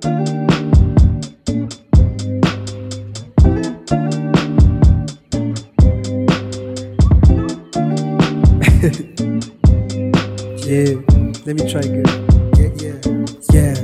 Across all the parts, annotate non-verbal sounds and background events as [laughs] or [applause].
[laughs] yeah, let me try again. Yeah, yeah, yeah.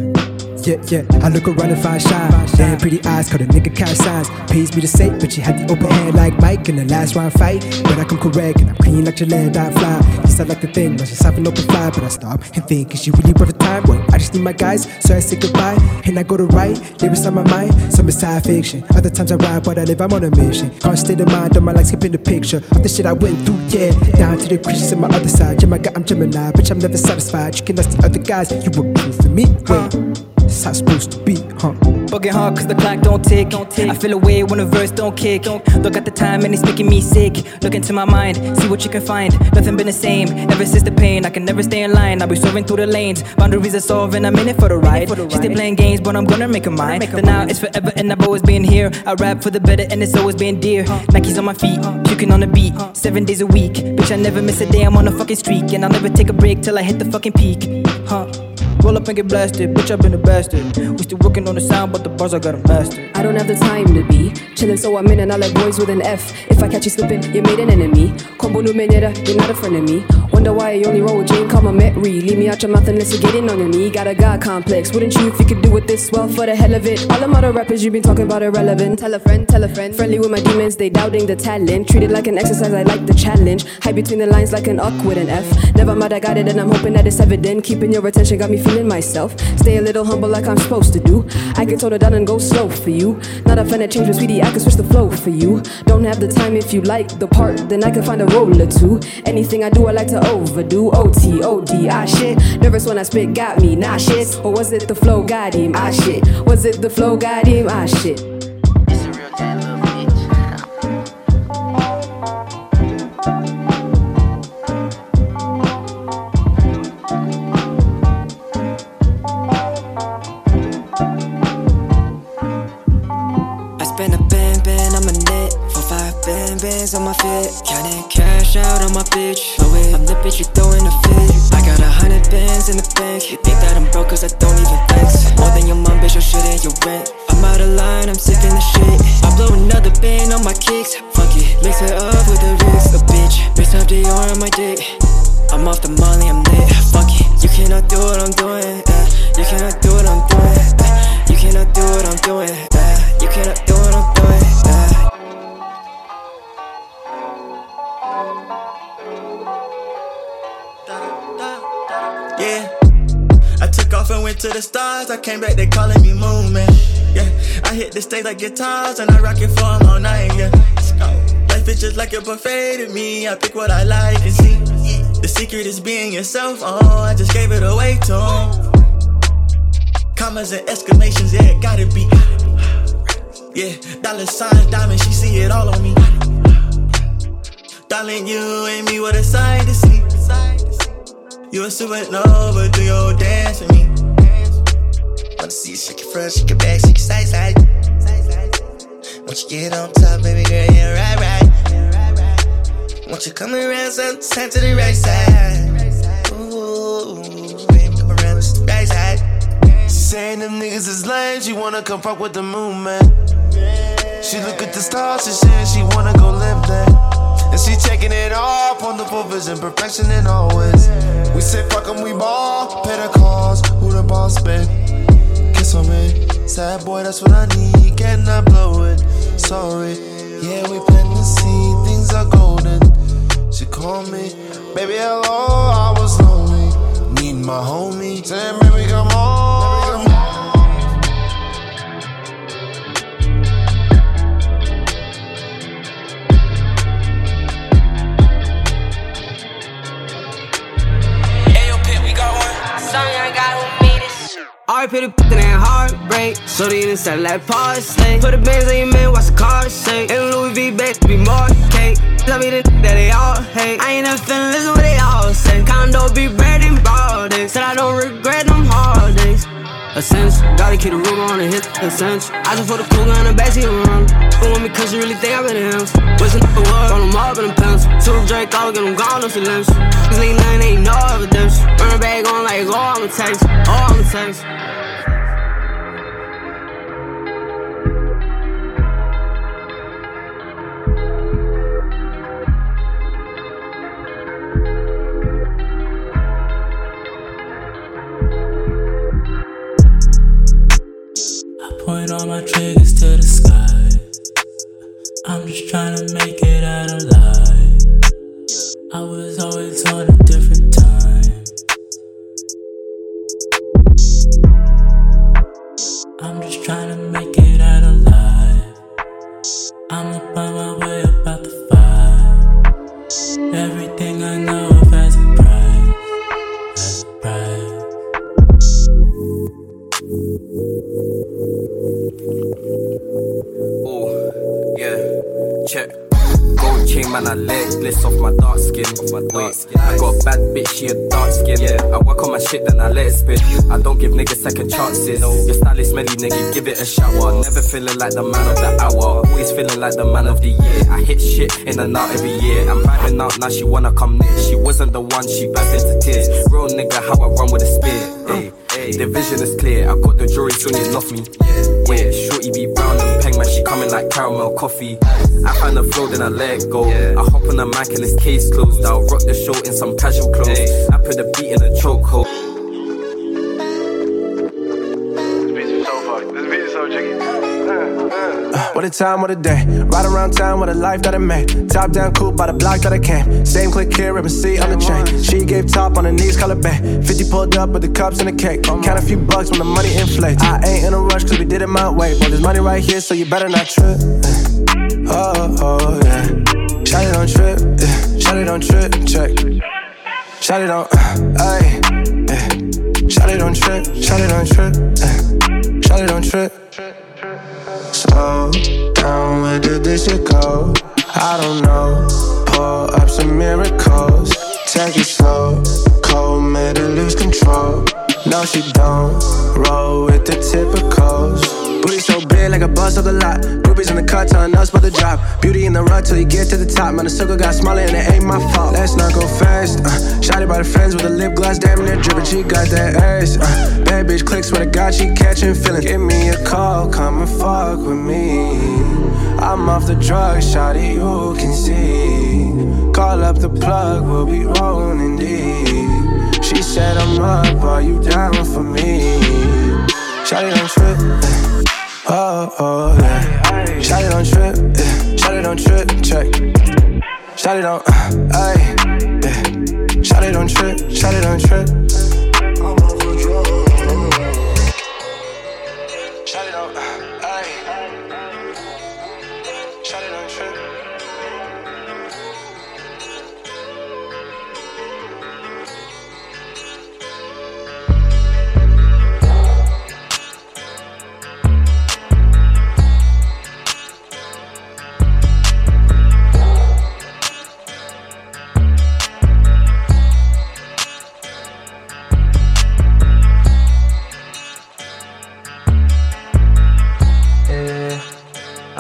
Yeah, yeah, I look around and find shine. Damn pretty eyes, call a nigga cash signs. Pays me to say, but she had the open hand like Mike in the last round fight. But I come correct, and I'm clean like your land, I fly. I like the thing, but she's have an open fly. But I stop and think, is she really worth the time? Well, I just need my guys, so I say goodbye. And I go to write, lyrics on my mind, some is side fiction. Other times I ride, but I live, I'm on a mission. Can't state of mind, on my life, skipping the picture of the shit I went through, yeah. Down to the creatures on my other side. Yeah, my God, I'm Gemini, bitch, I'm never satisfied. You can ask the other guys, you were proof for me. Wait. This how it's supposed to be, huh? Bugging hard cause the clock don't tick. don't tick. I feel away when the verse don't kick. Don't Look at the time and it's making me sick. Look into my mind, see what you can find. Nothing been the same ever since the pain. I can never stay in line. I'll be soaring through the lanes. Boundaries are solving, I'm in it for the ride. She stay playing games, but I'm gonna make a mine. The now is forever and I've always been here. I rap for the better and it's always been dear. Nikes on my feet, puking on the beat. Seven days a week. Bitch, I never miss a day, I'm on a fucking streak. And I'll never take a break till I hit the fucking peak. Huh? Roll up and get blasted, bitch, I've been a bastard. We still working on the sound, but the bars I got a master. I don't have the time to be chillin', so I'm in and I like boys with an F. If I catch you slipping, you made an enemy. Combo numenera, you're not a friend of me. Wonder why you only roll with Jane, call my Metri. Leave me out your mouth unless you're getting on your knee. Got a God complex, wouldn't you if you could do it this well for the hell of it? All them other rappers you been talking about are irrelevant. Tell a friend, tell a friend. Friendly with my demons, they doubting the talent. Treated like an exercise, I like the challenge. High between the lines like an awkward with an F. Never mind, I got it and I'm hoping that it's evident. Keeping your attention got me feeling myself. Stay a little humble like I'm supposed to do. I can tone it down and go slow for you. Not a fan of change, but sweetie, I can switch the flow for you. Don't have the time if you like the part, then I can find a role or two. Anything I do, I like to overdo. OT, OD, ah shit. Nervous when I spit, got me, shit. Or was it the flow got him, ah shit? Was it the flow got him, ah shit? On my fit. Counting cash out on my bitch. Oh wait, I'm the bitch you throwing a fit. I got a hundred bands in the bank. You think that I'm broke cause I don't even flex. More than your mom, bitch, your shit ain't your rent. I'm out of line, I'm sick in the shit. I blow another band on my kicks. Fuck it, mix it up with the wrist. A bitch, mix up the on my dick. I'm off the molly, I'm lit. Fuck it, you cannot do what I'm doing. You cannot do what I'm doing. You cannot do what I'm doing. You cannot do what I'm doing. Off and went to the stars. I came back, they calling me Moon Man. Yeah. I hit the stage like guitars and I rock it for them all night. Yeah. Life is just like a buffet to me. I pick what I like and see. The secret is being yourself. Oh, I just gave it away to them. Commas and exclamations, yeah, it gotta be. Yeah, dollar signs, diamonds, she see it all on me. Darling, you and me, what a sight to see. You a supernova, do your dance with me. Wanna see you shake it front, shake it back, shake it side side. Once you get on top, baby girl, yeah, right, right. Once you come around, sometime to the right side. Ooh, baby, come around to the right side. She saying them niggas is lame, she wanna come fuck with the moon, man. She look at the stars, she saying she wanna go live there. And she taking it off on the full vision, perfection and always. We say fuck 'em, we ball, pay the calls, who the boss, babe? Sad boy, that's what I need, Can I blow it. Sorry, yeah, we plant the seed, things are golden. She called me, baby, hello, I was lonely. Need my homie, saying, baby, come on. RP the fucking and heartbreak. So the inside like parsley. Put the bands on your man, watch the car shake. And Louis V back be more cake. Tell me the that they all hate. I ain't never finna listen what they all say. Condo be in broad day. Said I don't regret them days. Essential, gotta keep the room on and hit the essential. I just put a gun in the backseat around. Who want me cause you really think I'm in him? Wishing the word, on them up in the pencil. Two Drake, all get them gone, no limbs. These niggas nothing, ain't no evidence. Run a bag on like, oh, I'm a text, oh, I'm a text. Point all my triggers to the sky. I'm just trying to make it out alive. I was always on man, I let bliss off my dark skin. Off My dark skin. I got a bad bitch, she a dark skin. Yeah. I work on my shit, then I let it spin. I don't give niggas second chances. Your style is smelly, nigga, give it a shower. Never feeling like the man of the hour. Always feeling like the man of the year. I hit shit in and out every year. I'm vibing out, now she wanna come near. She wasn't the one, she burst into tears. Real nigga, how I run with a spear. Hey. hey. The vision is clear. I got the jewelry, soon it off me. Yeah. Wait, shorty be brown and peng, man. She coming like caramel coffee. I find the flow, then I let it go. I hop on the mic and this case closed. I'll rock the show in some casual clothes. I put the beat in a chokehold. A time, what a day. Ride around town with a life that I made. Top down coupe by the block that I came. Same click here, ribbon C on the chain. She gave top on her knees, color bay. 50 pulled up with the cups and the cake. Count a few bucks when the money inflates. I ain't in a rush cause we did it my way. But there's money right here, so you better not trip. Uh, oh, oh, yeah. Shawty don't trip, yeah. Shawty don't trip, check. Shawty don't, uh, ayy, yeah. Shawty don't trip, shawty don't trip, yeah. Shawty don't trip. Slow down, where did this shit go? I don't know. Pour up some miracles. Take it slow. Cold, made her lose control. No, she don't. Roll with the typicals. Booty so big like a bus of the lot. Groupies in the car telling us about the drop. Beauty in the rut till you get to the top. Man, the circle got smaller and it ain't my fault. Let's not go fast. Uh, Shotty by the friends with a lip gloss, damn near dripping. She got that ass. Uh, bad bitch clicks when I got she catching feelings. Give me a call, come and fuck with me. I'm off the drugs, shawty, you can see. Call up the plug, we'll be rolling deep. She said I'm up, are you down for me? Shawty don't trip. Oh oh yeah. Shawty don't trip, eh. Shawty don't trip, check. Shawty don't, ayy, yeah. Shawty don't trip, Shawty it on trip.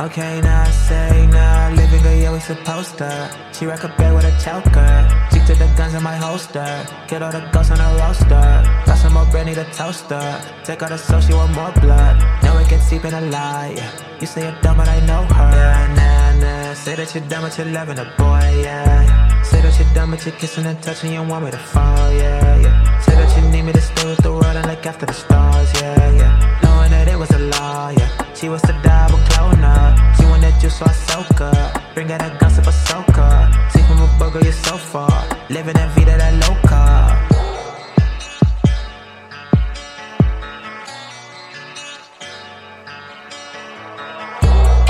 Okay, now I say now, living good, yeah, we supposed to. She rock a bed with a choker. Stick to the guns in my holster. Get all the ghosts on the roaster. Got some more need a toaster. Take all the soul, she want more blood. Now it gets deep in a lie. You say you're dumb, but I know her. Yeah, nah, nah. Say that you're dumb, but you're loving a boy, yeah. Say that you're dumb, but you're kissing and touching, you want me to fall, yeah, yeah. Say that you need me to stay with the world and look after the stars, yeah, yeah. Knowing that it was a yeah. She was the double cloner. Uh. She wanted juice, so I soak her. Bring her that gossip, I soak her. See from a burger, you're so far. Living that vida that loca.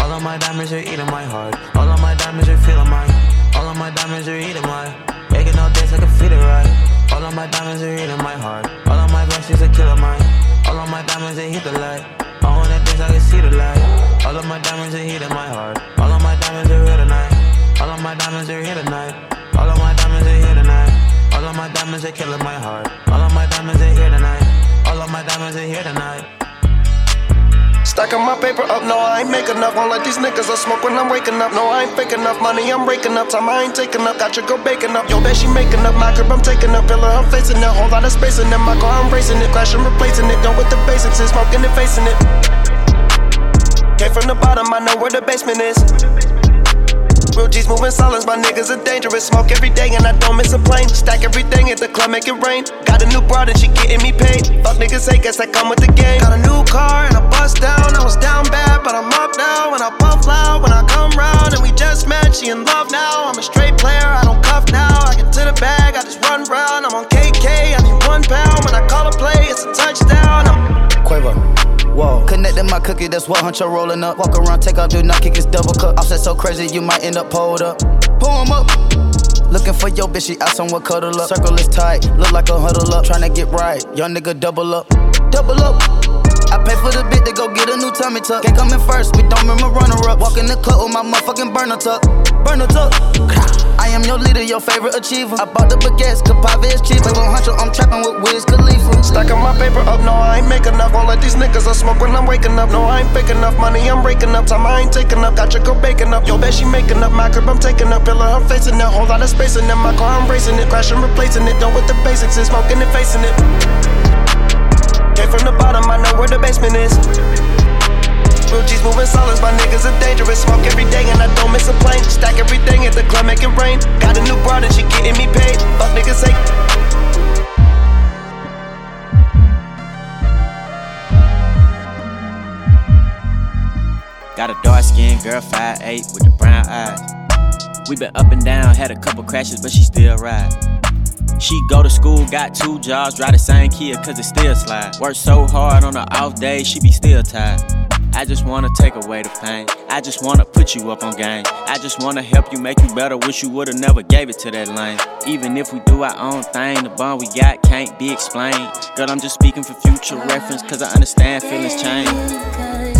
All of my diamonds are eating my heart. All of my diamonds are feeling mine. All of my diamonds are eating mine. Making all days I can feed it right. All of my diamonds are eating my heart. All of my blessings are killing mine. All of my diamonds they hit the light. All of the days I can see the light. All of my diamonds are heating my heart. All of my diamonds are here tonight. All of my diamonds are here tonight. All of my diamonds are here tonight. All of my diamonds are killing my heart. All of my diamonds are here tonight. All of my diamonds are here tonight. Stacking my paper up, no, I ain't make enough. One like these niggas I smoke when I'm waking up. No, I ain't fake enough. Money I'm breaking up. Time I ain't taking up. Got your girl baking up. Yo, bet she making up. My crib I'm taking up. Pillar I'm facing it. Whole lot of space in it. My car I'm racing it. Crashing, replacing it. Done with the basics and smoking and facing it. Came from the bottom, I know where the basement is. Real G's moving silence, my niggas are dangerous. Smoke every day and I don't miss a plane. Stack everything at the club, make it rain. Got a new broad and she getting me paid. Fuck niggas say, guess I come with the game. Got a new car and I bust down. I was down bad, but I'm up now. When I puff loud, when I come round and we just met, she in love now. I'm a straight player, I don't cuff now. I get to the bag, I just run round. I'm on KK, I need one pound. When I call a play, it's a touchdown. I'm Quavo. Whoa. Connecting my cookie, that's what huncho rolling up. Walk around, take out, do not kick his double cup. Offset so crazy, you might end up pulled up. Pull him up. Looking for your bitch, she out somewhere cuddle up. Circle is tight, look like a huddle up. Trying to get right, young nigga double up. Double up. I pay for the bit to go get a new tummy tuck. Can't come in first, we don't remember runner up. Walk in the club with my motherfucking burner tuck. Burner tuck. I am your leader, your favorite achiever. I bought the baguettes, Capave is cheaper. Gon' hunch I'm trapping with Wiz Khalifa. Stacking my paper up, no, I ain't make enough. All of these niggas I smoke when I'm waking up. No, I ain't faking enough. Money I'm raking up. Time I ain't taking up. Got your girl baking up. Yo, bet she making up. My crib I'm taking up. Pillar I'm facing it. Whole lot of space in it. My car I'm racing it. Crashing, replacing it. Done with the basics. Is smoking and facing it. Came from the bottom, I know where the basement is. Real G's moving solids, my niggas are dangerous. Smoke every day and I don't miss a plane. Stack everything at the club, make it rain. Got a new broad and she getting me paid. Fuck niggas say. Got a dark skinned girl, 5'8 with the brown eyes. We been up and down, had a couple crashes, but she still ride. She go to school, got two jobs, drive the same Kia cause it still slide. Work so hard on her off day, she be still tired. I just wanna take away the pain. I just wanna put you up on game. I just wanna help you make you better. Wish you would've never gave it to that lane. Even if we do our own thing, the bond we got can't be explained. Girl, I'm just speaking for future reference, cause I understand feelings change.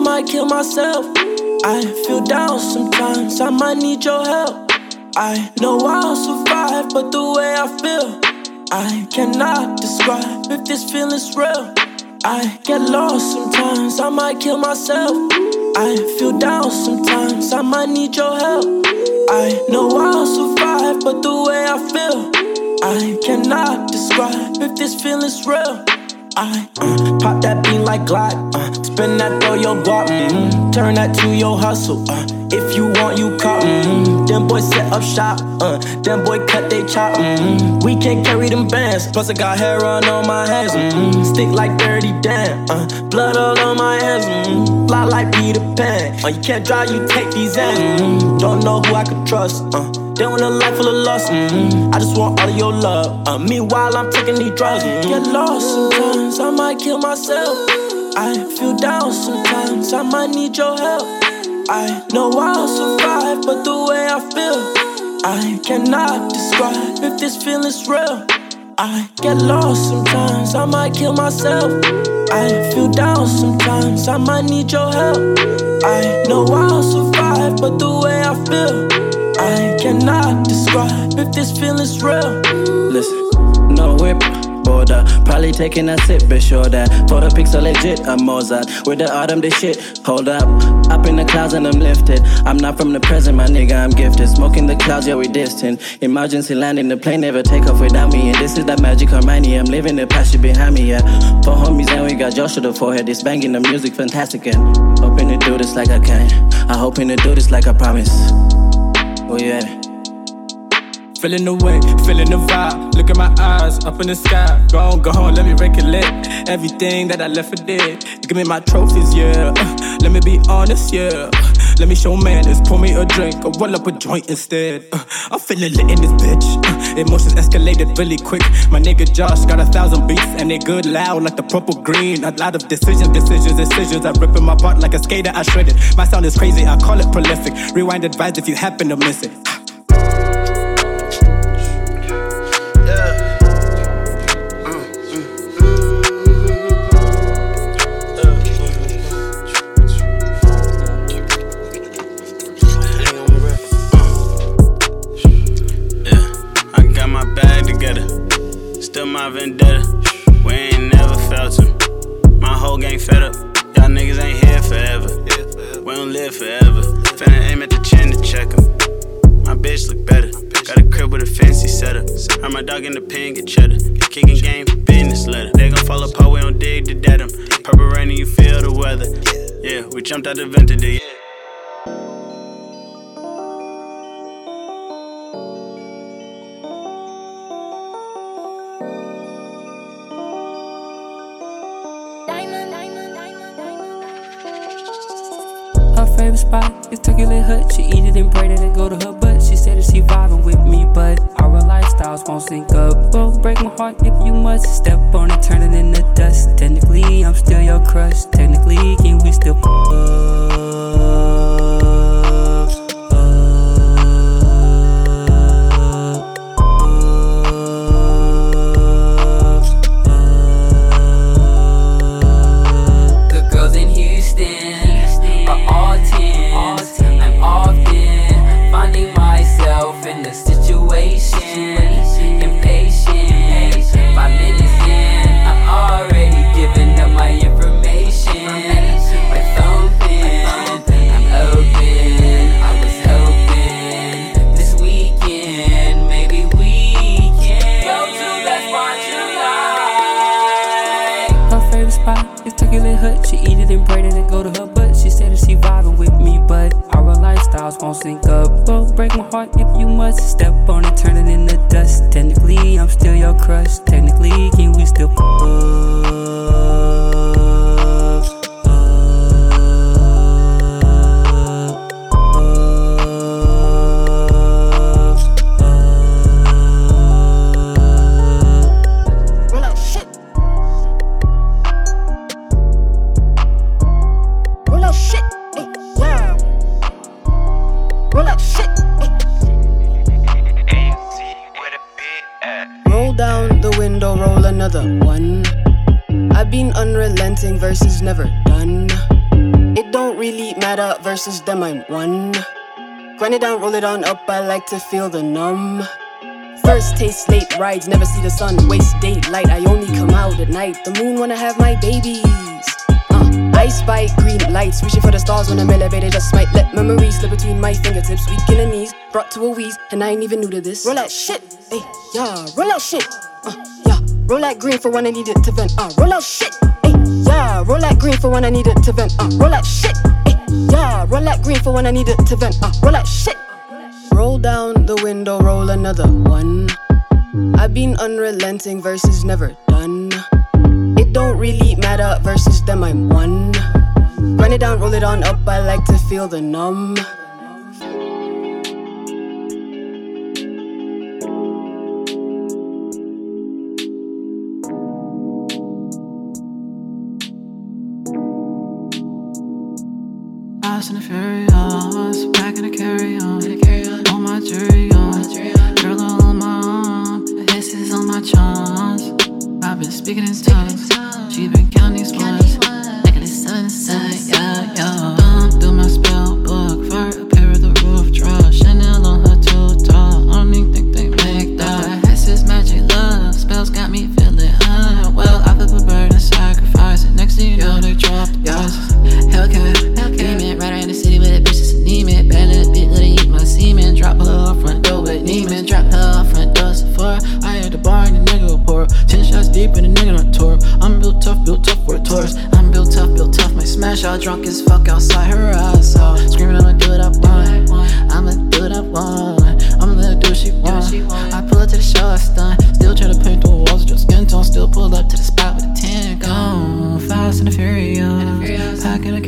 Might kill myself. I feel down sometimes, I might need your help. I know I'll survive, but the way I feel, I cannot describe if this feeling's real. I get lost sometimes, I might kill myself. I feel down sometimes, I might need your help. I know I'll survive, but the way I feel, I cannot describe if this feeling's real. I uh, pop that bean like Glock, uh, spin that throw your guap, mm, turn that to your hustle. Uh, if you want, you cop. Mm, them boys set up shop, uh, them boy cut they chop. Mm, we can't carry them bands, plus I got hair on on my hands. Mm, stick like dirty damn, uh, blood all on my hands. Mm, fly like Peter Pan, uh, you can't drive, you take these hands. Mm, don't know who I could trust. Uh, they want a life full of loss. Mm-hmm. I just want all of your love. Uh, meanwhile, I'm taking these drugs. Mm-hmm. Get lost sometimes, I might kill myself. I feel down sometimes, I might need your help. I know I'll survive, but the way I feel, I cannot describe if this feeling's real. I get lost sometimes, I might kill myself. I feel down sometimes, I might need your help. I know I'll survive, but the way I feel. I cannot describe if this feeling's real. Listen, no whip. Border, probably taking a sip, be sure that for the are legit. I'm Mozart with the autumn, the shit. Hold up, up in the clouds and I'm lifted. I'm not from the present, my nigga, I'm gifted. Smoking the clouds, yeah, we distant. Emergency landing, the plane never take off without me. And this is that magic Hermione, I'm living the past, you behind me, yeah. For homies, and we got Joshua the forehead. It's banging the music, fantastic. And hoping to do this like I can. I hoping to do this like I promise. Oh yeah. Feeling the way, feeling the vibe. Look at my eyes, up in the sky. Go on, go on, let me recollect everything that I left for dead. Give me my trophies, yeah. Uh, let me be honest, yeah. Let me show manners, pour me a drink, or roll up a joint instead. Uh, I'm feeling lit in this bitch. Uh, emotions escalated really quick. My nigga Josh got a thousand beats, and they good loud like the purple green. A lot of decisions, decisions, decisions. I rip in my part like a skater, I shred it. My sound is crazy, I call it prolific. Rewind advice if you happen to miss it. live forever. Finna aim at the chin to check him. My bitch look better. Got a crib with a fancy setup. Heard my dog in the pen, get cheddar. Kicking game, business letter. They gon' fall apart, we don't dig to dead em. Purple rain and you feel the weather. Yeah, we jumped out the vent today. Favorite spot is Turkey Hut. She eat it and braid it and go to her butt. She said that she vibing with me, but our lifestyles won't sync up. Won't break my heart if you must step on it, turn it into dust. Technically, I'm still your crush. Technically, can we still? To feel the numb. First taste late rides, never see the sun, waste daylight. I only come out at night. The moon wanna have my babies. Uh, I spy green lights, reaching for the stars when I'm elevated. Just might let memories slip between my fingertips, weak in the knees, brought to a wheeze, and I ain't even new to this. Roll that shit, hey, yeah, roll that shit, uh, yeah, roll that green for when I need it to vent, uh, roll that shit, hey, yeah, roll that green for when I need it to vent, uh, roll that shit, yeah, roll that green for when I need it to vent, uh, roll that shit. Roll down the window, roll another one. I've been unrelenting versus never done. It don't really matter versus them, I'm one. Run it down, roll it on up, I like to feel the numb. I've been speaking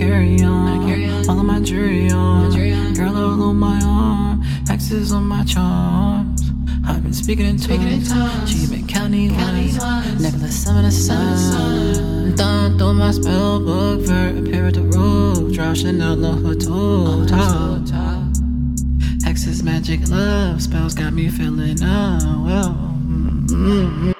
carry on. All of my jewelry on. Girl all on my arm. X's on my charms. I've been speaking in tongues. She been counting lines. Necklace some in the sun. Thumb through my spell book for a pair of the roof. Drop Chanel on her toe. X's magic love spells got me feeling unwell. Mm-hmm.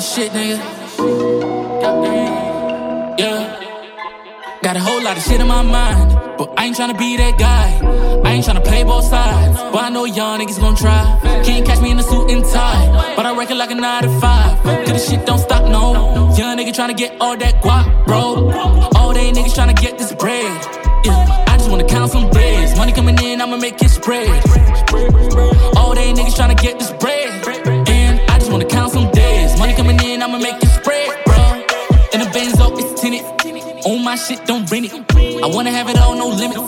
Shit, nigga. Yeah. Got a whole lot of shit in my mind, but I ain't tryna be that guy. I ain't tryna play both sides, but I know y'all niggas gon' try. Can't catch me in a suit and tie, but I reckon like a 9 to 5. Cause this shit don't stop, no. Young nigga tryna get all that guap, bro. All day niggas tryna get this bread. Yeah, I just wanna count some breads. Money coming in, I'ma make it spread. All day niggas tryna get this bread. And I just wanna count some days. My shit, don't rent it. I wanna have it all, no limits.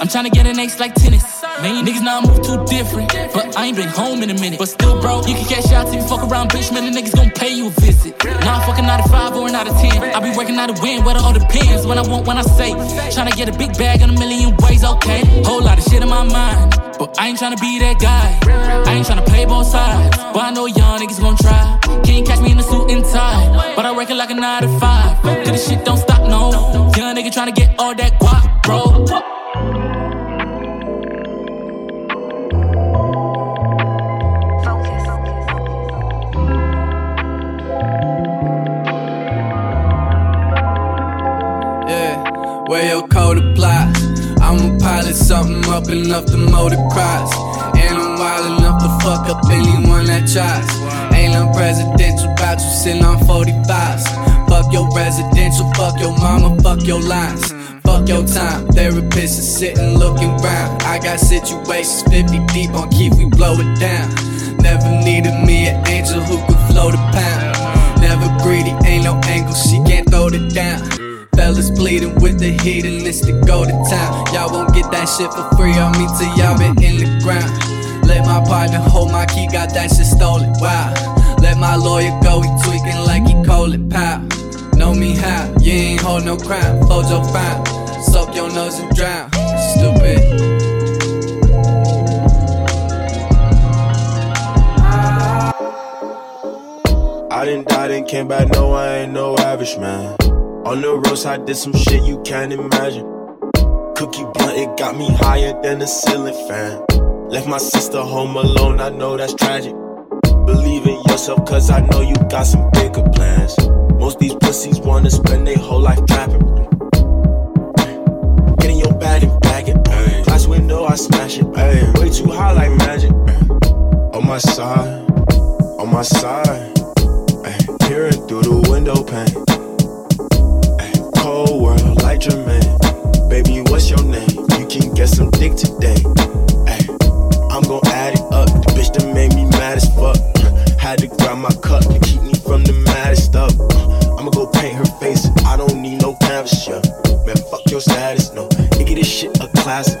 I'm tryna get an ace like tennis. Man, niggas now move too different. But I ain't been home in a minute. But still, bro, you can cash out if you fuck around, bitch. Man, the niggas gon' pay you a visit. I'm fucking out of five or an out of ten. I be working out of win, where all depends. When I want, when I say. Tryna get a big bag in a million ways, okay. Whole lot of shit in my mind. But I ain't tryna be that guy. I ain't tryna play both sides. But I know y'all niggas gon' try. Can't catch me in a suit and tie. But I reckon like a 9 to 5. Cause this shit don't stop. Young nigga tryna get all that guap, bro. Yeah, where your coat applies. I'ma pilot something up enough to motor cries. And I'm wild enough to fuck up anyone that tries. Ain't no presidential about you sitting on 45s. Fuck your residential, fuck your mama, fuck your lines. Fuck your time, therapist is sitting looking round. I got situations 50 deep on keep, we blow it down. Never needed me an angel who could float a pound. Never greedy, ain't no angle, she can't throw it down. Fellas bleeding with the heat and it's to go to town. Y'all won't get that shit for free on me till y'all been in the ground. Let my partner hold my key, got that shit stolen. Wow. Let my lawyer go, he tweaking like he call it Powell. Know me how, you ain't hold no crown. Fojo found, soak your nose and drown. Stupid. I done died and came back, no, I ain't no average man. On the roads, I did some shit you can't imagine. Cookie blunt, it got me higher than a ceiling fan. Left my sister home alone, I know that's tragic. Believe in yourself, cause I know you got some bigger plans. Most these pussies wanna spend their whole life trapping. Get in your bag and bag it. Ay. Glass window, I smash it. Ay. Way too high like magic. Ay. On my side, on my side. Ay. Peering through the window pane. Ay. Cold world like Jermaine. Baby, what's your name? You can get some dick today. Ay. I'm gon' add it up. The bitch that made me mad as fuck. [laughs] Had to grab my cup lavish. Man, fuck your status, no. Nigga, this shit a classic.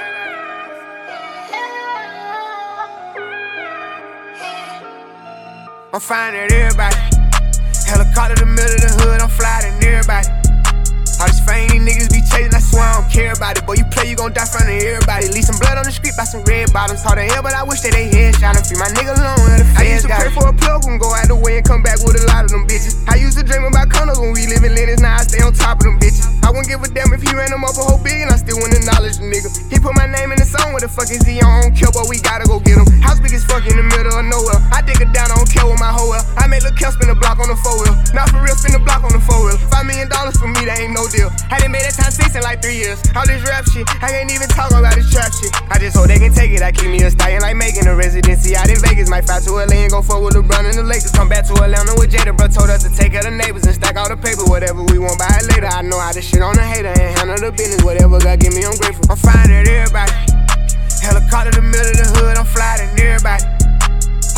I'm flying at everybody. Helicopter in the middle of the hood, I'm flying at everybody. All this fame these niggas be chasing, I swear I don't care about it. Boy, you play, you gon' die front of everybody. Leave some blood on the street by some red bottoms. Hard to hell, but I wish that they headshot and free my nigga alone. The I used to pray for a plug and go out the way and come back with a lot of them bitches. I used to dream about condos when we live in Linus, now I stay on top of them bitches. I wouldn't give a damn if he ran them up a whole and I still wouldn't acknowledge the nigga. He put my name in the song, what the fuck is he? I don't care, but we gotta go get him. House big as fuck in the middle of nowhere. I dig it down, I don't care with my hoe I made Lil' Kel spin the block on the four wheel. Not for real, spin the block on the four wheel. Five million dollars for me, that ain't no deal. I done made it time six in like three years. All this rap shit, I can't even talk about this trap shit. I just hope they can take it. I keep me a stallion like making a residency out in Vegas. Might fly to LA and go forward with LeBron and the Lakers. Come back to Atlanta with Jada, bro. Told us to take of the neighbors and stack all the paper. Whatever we want, buy it later. I know how to shit on a hater and handle the business. Whatever God give me, I'm grateful. I'm fine at everybody. Helicopter in the middle of the hood, I'm flying everybody.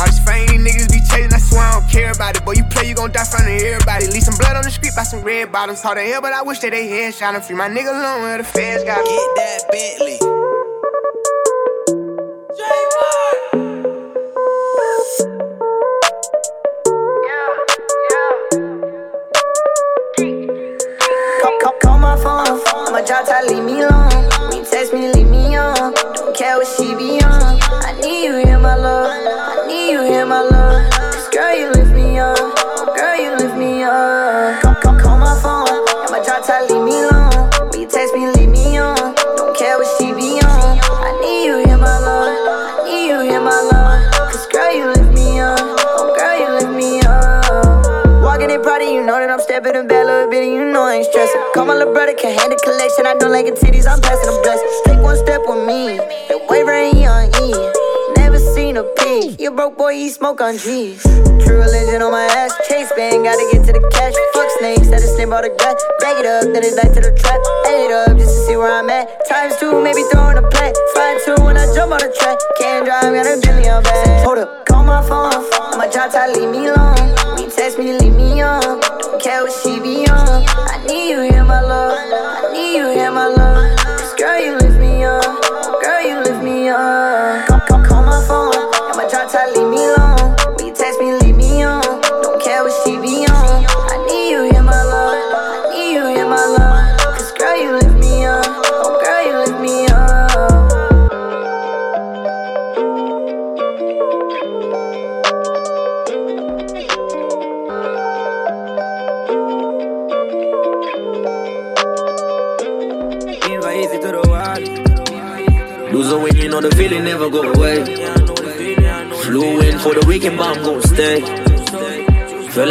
All these fame these niggas be chasing, I swear I don't care about it. Boy, you play, you gon' die front of everybody. Leave some blood on the street by some red bottoms. Hard to hell, but I wish that they headshot and free my nigga alone where the feds got me. Get that Bentley. Call my phone, I'ma drop top, leave me alone. Me text me, leave me on. Don't care what she be on. I need you in my love you hear my love. Cause girl, you lift me up. Girl, you lift me up. Call, call, call my phone. Got my drop top, leave me alone. When you text me, leave me on. Don't care what she be on. I need you hear my love. I need you hear my love. Cause girl, you lift me up. Oh, girl, you lift me up. Walking in Prada, you know that I'm stepping in bed, little bit, you know I ain't stressing. Call my little brother, can handle collection. I don't like it titties, I'm passing the blessing. Take one step with me. The wave right You broke boy, you smoke on G's. True religion on my ass. Chase bang, gotta get to the cash. Fuck snakes, had to snip all the gut. Bag it up, then it's back to the trap. It up just to see where I'm at. Times two, maybe throwing a plat. Fine two when I jump on the track. Can't drive, got a billion bag. Hold up, call my phone. My job tight, leave me alone. Me text me, leave me on. Don't care what she be on. I need you here, my love. I need you here, my love.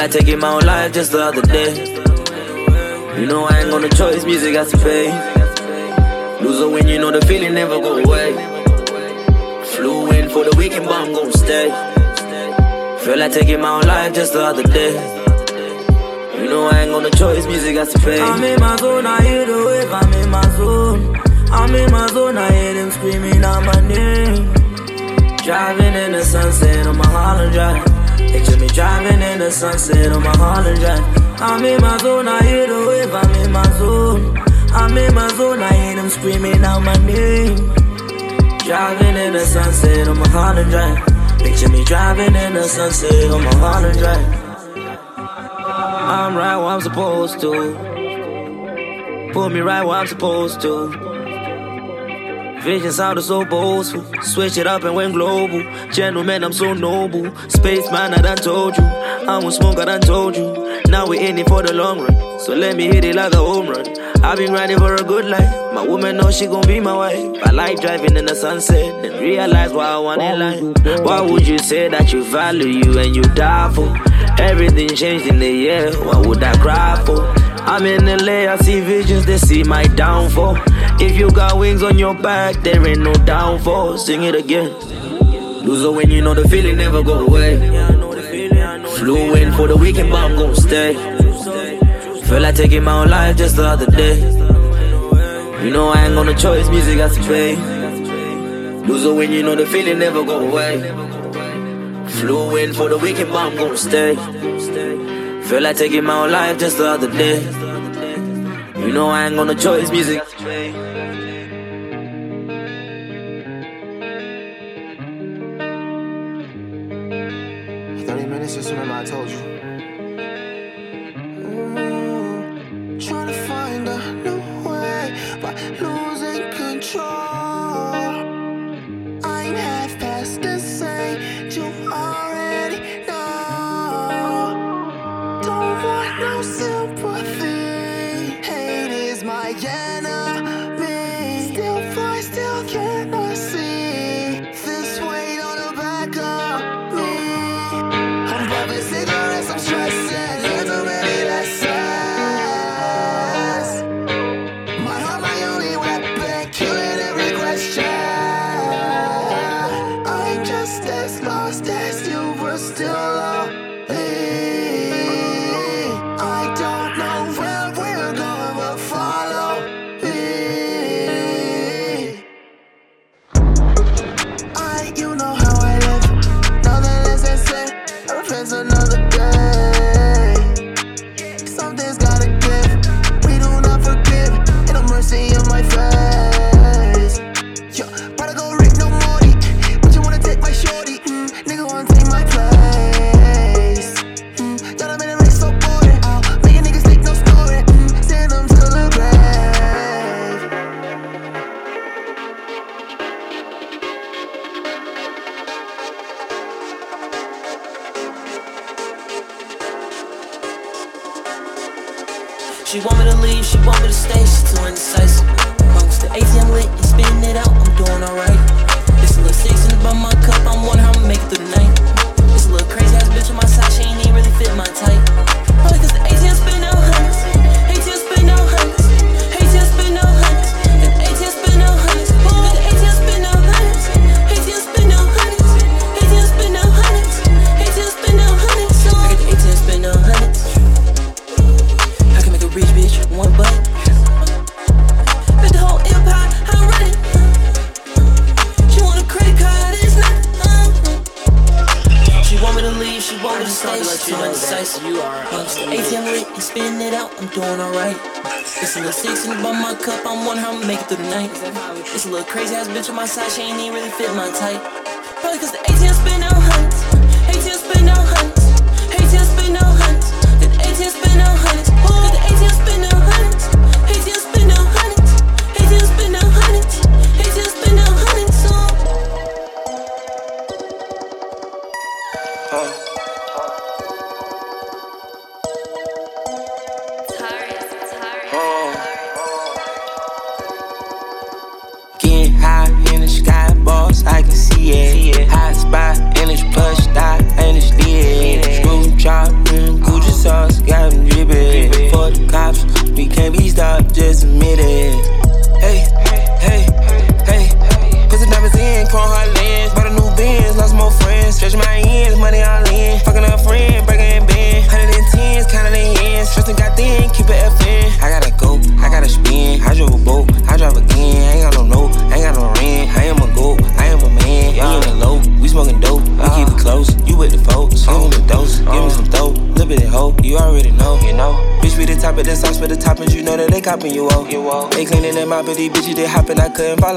Like taking my own life just the other day. You know I ain't got no choice, music has to pay. Lose or win, you know the feeling never go away. Flew in for the weekend, but I'm gon' stay. Feel like taking my own life just the other day. You know I ain't got no choice, music has to pay. I'm in my zone, I hear the wave, I'm in my zone. I'm in my zone, I hear them screaming out my name. Driving in the sunset on my Holland Drive. Picture me driving in the sunset on my Holland Drive. I'm in my zone, I hear the wave, I'm in my zone. I'm in my zone, I hear them screaming out my name. driving in the sunset on my Holland Drive. Picture me driving in the sunset on my Holland Drive. I'm right where I'm supposed to. Put me right where I'm supposed to. Vision sounded so boastful. Switch it up and went global. Gentleman, I'm so noble. Spaceman, I done told you. I won't smoke, I done told you. Now we in it for the long run. So let me hit it like a home run. I've been grinding for a good life. My woman knows she gon' be my wife. I like driving in the sunset and realize why I want in life. Why would you say that you value you and you die for? Everything changed in the year. What would I cry for? I'm in LA, I see visions, they see my downfall. If you got wings on your back, there ain't no downfall. Sing it again. Loser when you know the feeling never go away. Flew in for the weekend, but I'm gonna stay. Feel like taking my own life just the other day. You know I ain't gonna choice, music got to pay. Loser when you know the feeling never go away. Flew in for the weekend, but I'm gonna stay. Feel like taking my own life just the other day. You know I ain't gonna choice, music.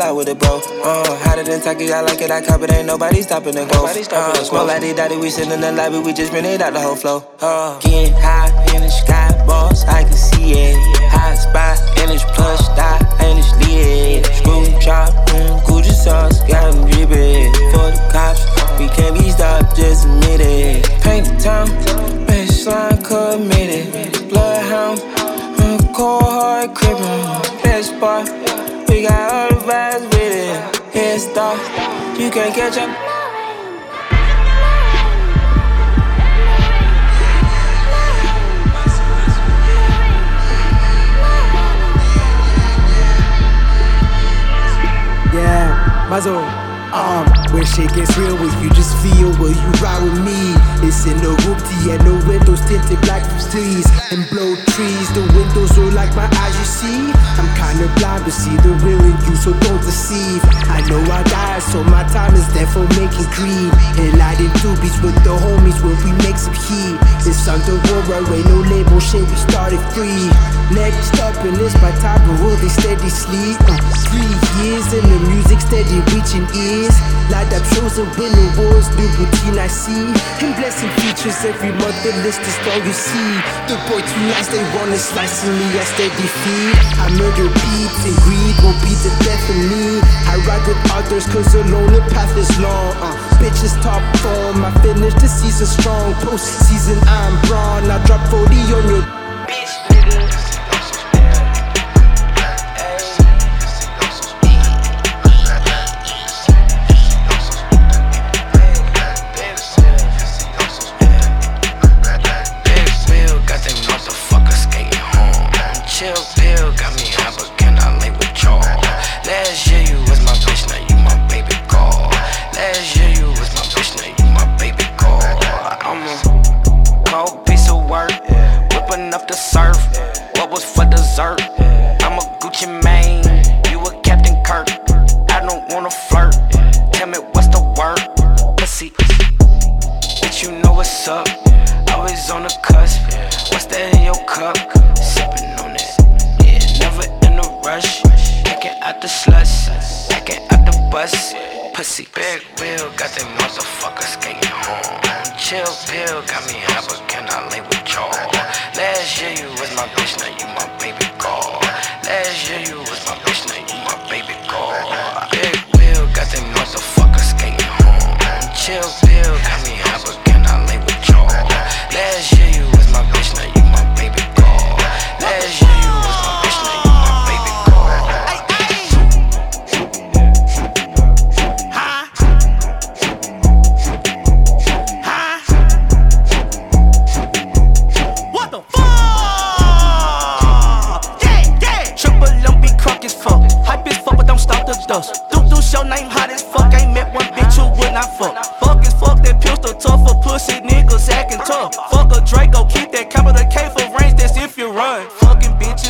I out with it, bro. Uh, hotter than Taki, I like it, I cop it, ain't nobody stopping the go. Uh, smoke like they daddy, we sitting in the lobby, we just it out the whole flow. Uh, getting up. Yeah, Mazo. Um, when shit gets real, will you just feel? Will you ride with me? It's in the roofie and the windows tinted black from trees and blow trees. The windows are like my eyes, you see. I'm kinda blind to see the real in you, so don't deceive. I know I got so my time is there for making green and lighting doobies with the homies when we make some heat. It's road, ain't no label shit. We started free. Next up, and this time, but will they steady sleep? Uh, three years and the music steady reaching ears years. Light up shows and win awards, new routine I see. And blessing features every month, the list is all you see. The boy too nice, they wanna slicing me as they defeat. I murder beats and greed won't be the death of me. I ride with others, cause alone the path is long. Uh, bitches top form, I finish the season strong. Post season, I'm brawn. I drop 40 on your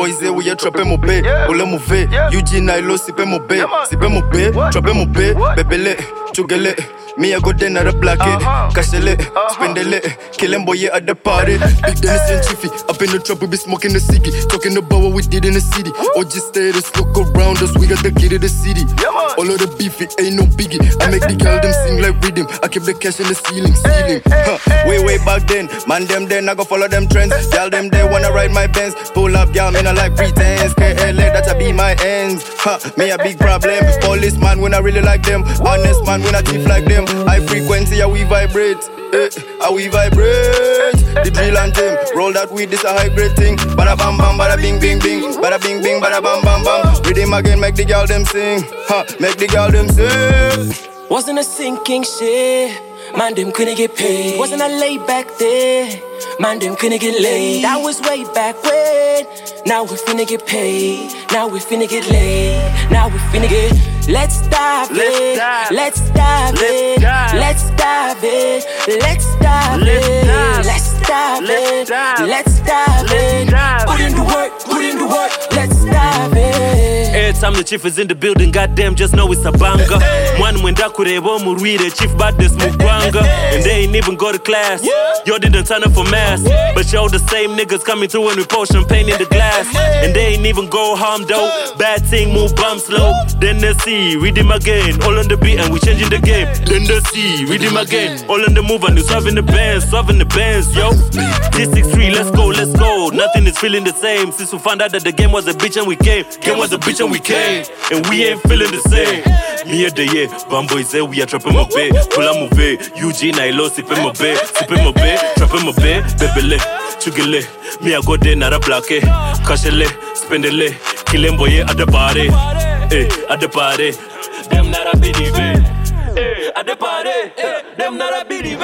boys eh, oui, trappé mon B. Ole mouvé, Eugene Nailo, si pe mon B. Si pe mon B, trappé mon B. Bébélé. Me, I go then at the block it. Uh-huh. Cash it, uh-huh. spend it, killing boy yeah, at the party. Big Dennis and Chiefy, up in the we be smoking the ciggy. Talking about what we did in the city. Or just stay status, look around us, we got the key to the city. All of the beefy ain't no biggie. I make the girl them sing like rhythm. I keep the cash in the ceiling, ceiling. Huh. Way, way back then, man, them then, I go follow them trends. Y'all them they wanna ride my Benz. Pull up, y'all, man, I like pretense. KLA, that I be my ends. Huh. Me a big problem. Police man, when I really like them. Honest man, when I thief like them. High frequency, how we vibrate. Eh, how we vibrate. the drill and Tim. Roll that weed, this a hybrid thing. Bada bam bam, bada bing bing bing. Bada bing bing, bada bam bam bam. Rhythm again, make the girl them sing. Ha, make the girl them sing. Wasn't a sinking ship. Man, them couldn't get paid. Wasn't I laid back there? Man, them couldn't get laid. That was way back when. Now we finna get paid. Now we finna get laid. Now we finna get. Let's dive in. Let's dive in. Let's dive in. Let's dive in. Let's dive in. Let's dive in. Put in the work. Put in the work. Let's dive in. Time the chief is in the building, goddamn, just know it's a banger. Mwana mwenda kureba murwire, chief badness mugwanga. And they ain't even go to class. Yo didn't turn up for mass. But yo, the same niggas coming through when we pour champagne in the glass. And they ain't even go harm though. Bad thing, move bum slow. Then they see, read him again. All on the beat and we changing the game. Then they see, read him again. All on the move and you serving the bands, serving the bands, yo. T63, let's go, let's go. Nothing is feeling the same since we found out that the game was a bitch and we came. Game was a bitch and we And we ain't feeling the same. Me the yeah, Bamboy say we are trapping my bed. Pull my bed. Eugene, I lost, sip in my bed. Sip in my bed, trapping my bed. Bebele, chugele. Me I go there, not a block it. Kashele, spendele. Killing boy at the party. Eh, at the party. Them a biddy bed. Eh, at the party. Eh, them not a biddy.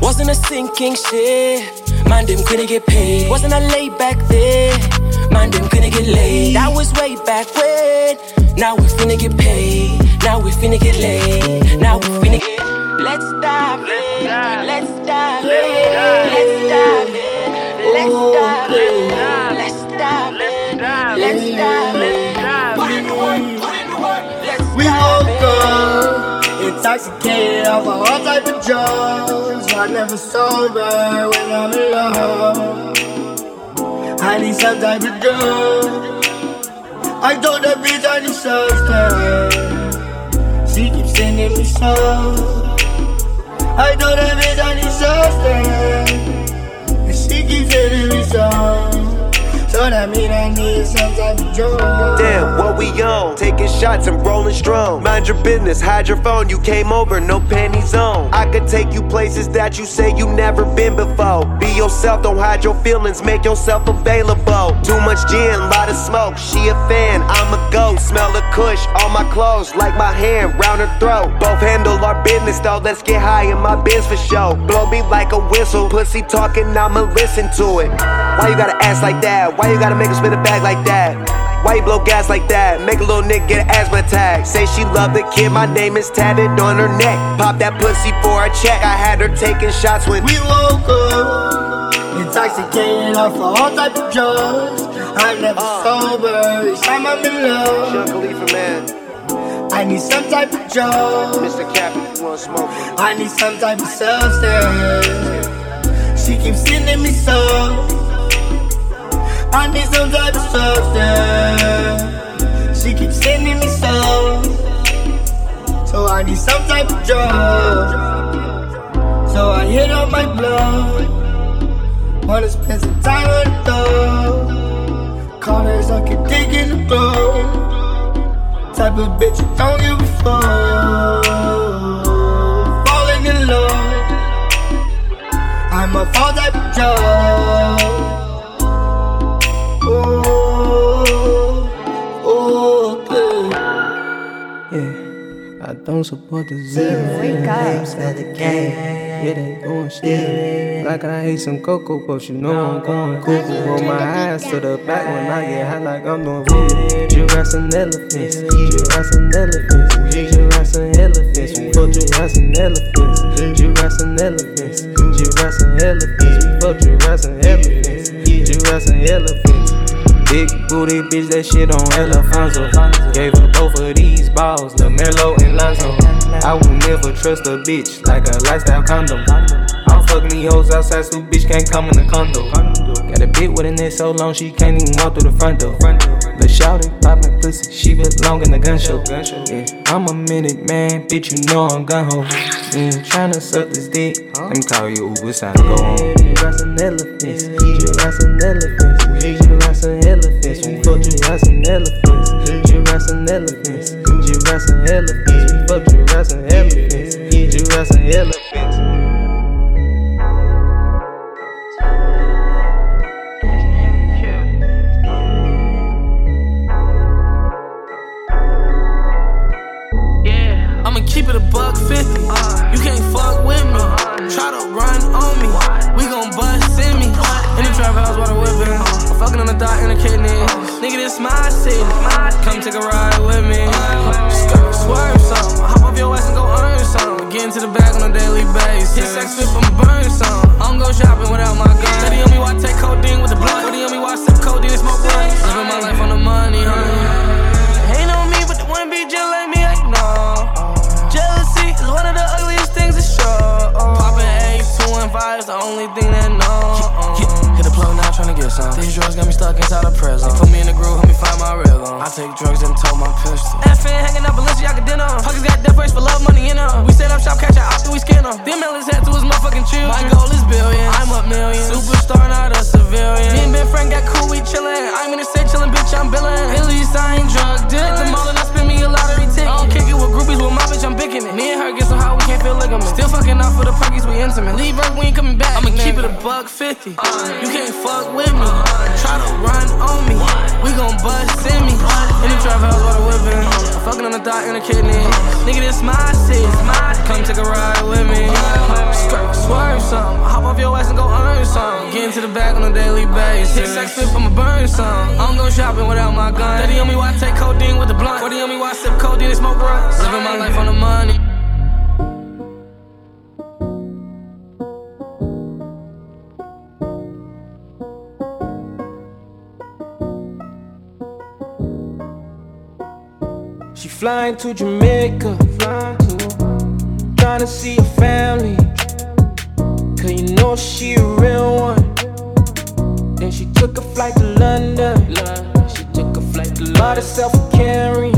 Wasn't a sinking ship. Man, them couldn't get paid. Wasn't I laid back there? Man, them couldn't get laid. That was way back when. Now we finna get paid. Now we finna get laid. Now we finna get. Let's dive in. Let's dive in. Let's dive in. Let's dive in. Let's dive in. Let's dive in. Put in the work. Put in the work. Let's We woke up intoxicated off of all type of drugs. I never sober when I'm in love. I need some type of drug. I told that bitch I need substance. She keeps sending me some. I told that bitch I need substance. And she keeps sending me some. So that mean I need some type of. Damn, what we on? Taking shots and rolling strong. Mind your business, hide your phone. You came over, no panties on. I could take you places that you say you never been before. Be yourself, don't hide your feelings, make yourself available. Too much gin, lot of smoke. She a fan, I'm a ghost. Smell the kush on my clothes, like my hand round her throat. Both handle our business though, let's get high in my biz for show. Blow me like a whistle, pussy talking, I'ma listen to it. Why you gotta ask like that? Why you gotta make her spin a bag like that? Why you blow gas like that? Make a little nigga get an asthma attack. Say she love the kid, my name is tatted on her neck. Pop that pussy for a check. I had her taking shots when we woke up. Intoxicated off of all type of drugs. I'm never uh. sober. Each time I'm in love. Khalifa, man. I need some type of drug. Mr. Cap, you wanna smoke. I need some type of substance. She keeps sending me some. I need some type of substance. She keeps sending me some. So I need some type of drug. So I hit up my blood. Wanna spend some time on the. Call her suck a dick in the throat. Type of bitch you don't give a fuck. Falling in love. I'm a fall type of drug. I don't support the zero. Games at the game. Yeah, they going shit. Like I hate some cocoa puffs, you know I'm going cuckoo. Roll my eyes to the back when I get high, like I'm doing voodoo. Giraffes and elephants, giraffes and elephants, giraffes and elephants. We fuck giraffes and elephants, giraffes and elephants, giraffes and elephants. We fuck giraffes and elephants, giraffes and elephants. Big booty bitch, that shit on Elefanzo. Gave her both of these balls, LaMelo and Lonzo. I will never trust a bitch like a lifestyle condom. I'll fuck me hoes outside, so bitch can't come in the condo. Got a bit with a neck so long she can't even walk through the front door. The shouty poppin' pussy, she belong in the gun show. Yeah, I'm a minute man, bitch, you know I'm gun ho. Mm, tryna suck this dick. Let me call you Uber, to go home. Giraffes and elephants, giraffes and elephants, giraffes and elephants. We fuck giraffes and elephants, giraffes and elephants, giraffes and elephants. We fuck giraffes and elephants, giraffes and elephants. I'm fucking on in the kidneys. Nigga, this my city. Come take a ride with me. Swerve some. Hop off your ass and go earn some. Get into the bag on a daily basis. Hit sex flip, I'm burn some. I don't go shopping without my gun. Steady on me while I take codeine with the blunt. Steady on me while I sip codeine and smoke blunts. Living my life on the money, honey. Ain't on me, but the one be just like me, I know. Jealousy is one of the ugliest things to show. Oh, Poppin' A, 2 and 5 is the only thing that know. Tryna get some. These drugs got me stuck inside a prison. They put me in the groove, help me find my rhythm. I take drugs and told my pistol. FN hanging out Balenciaga dinner. Pockets got death race for love, money in them. We set up shop, catch a out, we skin them. Them melons had to his motherfucking children. My goal is billion. I'm up millions. Superstar, not a civilian. Me and Ben Frank got cool, we chillin'. I'm in the state chillin', bitch, I'm billin'. At least I ain't drug dealing. Hit the mall and I spend me a lottery ticket. I don't kick it with groupies, with my bitch, I'm picking it. Me and her get so high, we can't feel ligaments. Still fucking off for the perkies, we intimate. Leave her, we ain't coming back. I'ma keep it a buck 50. You can't fuck with me. Try to run on me. We gon' bust in me. In the trap house, water whipping. I'm fucking on the dot in the kidney. Nigga, this my city. Come take a ride with me. Swerve some. Hop off your ass and go earn some. Get into the bag on a daily basis. Hit sex flip, I'ma burn some. I don't go shopping without my gun. Steady on me while I take codeine with the blunt. 40 on me while I sip codeine and smoke runs. Living my life on the money. Flying to Jamaica, flying to, trying to see her family. Cause you know she a real one. Then she took a flight to London. She took a flight to London. Bought herself a carry.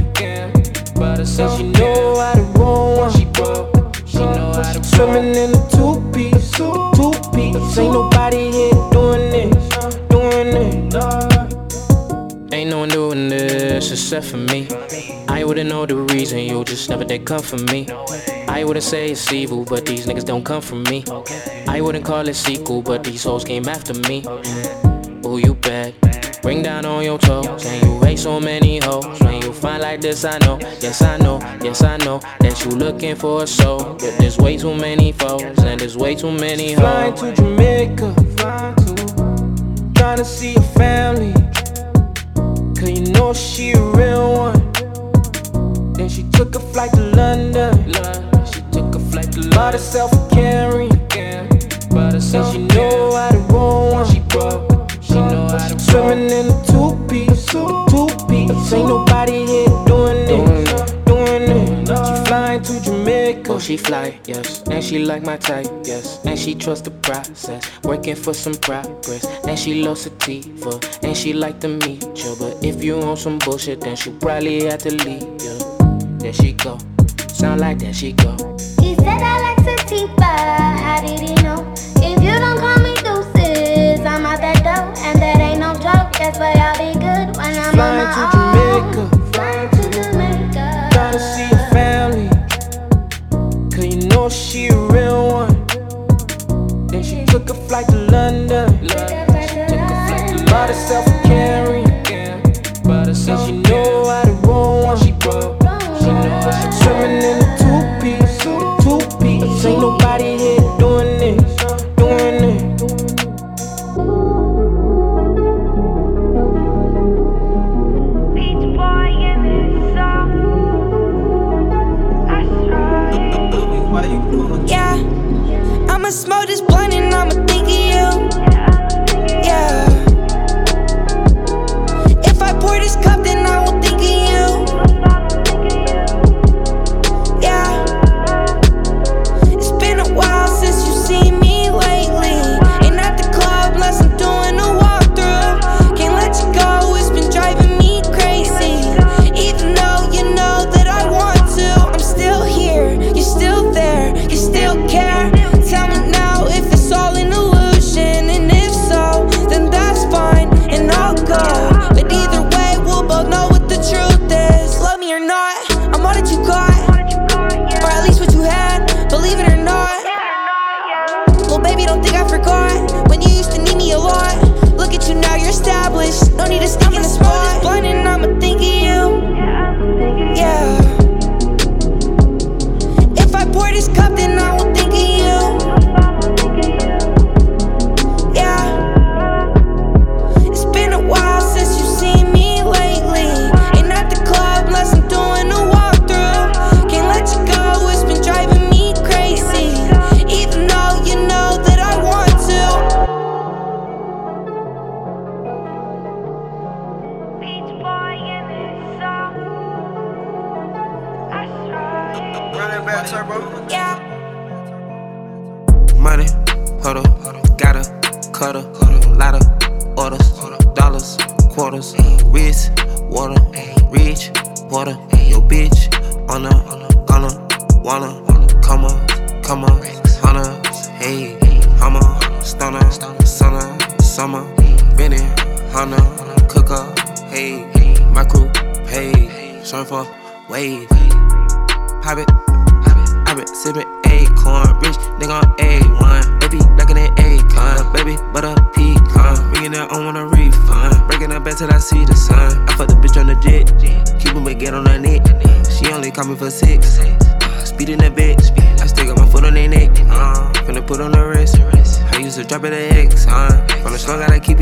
Bought she know how to roll one. She broke. She know how to Swimming in a two piece, two piece. Ain't nobody here doing this, doing it. Ain't no one doing this except for me. I wouldn't know the reason, you just never did come for me. I wouldn't say it's evil, but these niggas don't come from me. I wouldn't call it sequel, but these hoes came after me. Who you bet? Bring down on your toes, and you hate so many hoes. When you find like this, I know, yes I know, yes I know that you looking for a soul. But there's way too many foes, and there's way too many hoes. Flying to Jamaica, flying to, trying to see her family. Cause you know she a real one. Then she took a flight to London. She took a flight to London. Bought herself a carry. Bought herself she know how to roll one. She broke. She know how to Swimming in a two piece, two piece. Ain't nobody here doing it, flying to Jamaica. Oh, she fly, yes, and she like my type, yes, and she trust the process, working for some progress, and she loves sativa, and she like to meet you, but if you on some bullshit, then she probably have to leave you. There she go, sound like that she go. He said I like sativa. How did he know? If you don't call me deuces, I'm out that door, and that ain't no joke. That's why I'll be good when I'm Flying on to my own. Jamaica.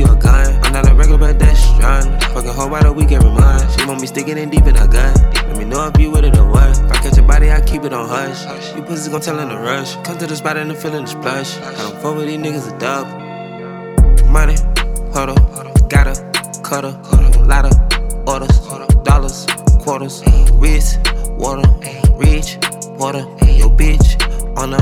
A gun. I'm not a regular but that's pedestrian. Fucking whole by the week every month. She want me sticking in deep in a gun. Let me know if you with it or what. If I catch your body, I keep it on hush. You pussies gon' tell in a rush. Come to the spot and the feeling the splash. I don't fuck with these niggas a dub. Money, huddle, gotta, cutter, lot of orders, dollars, quarters, wrist, water, reach, water, yo bitch, on a,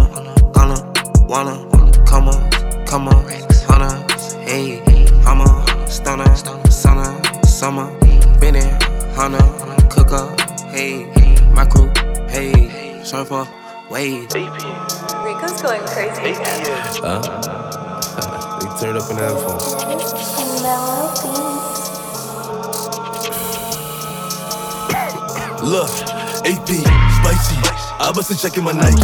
gonna, wanna, come on, come on, hunter, hey, hummer, stunner, summer, summer, Benny, hunter, cooker, hey, my crew, hey, surfer, wave. Rico's going crazy again. Huh? they turned up in that phone. Look, AP, spicy. I bustin' checking my Nike.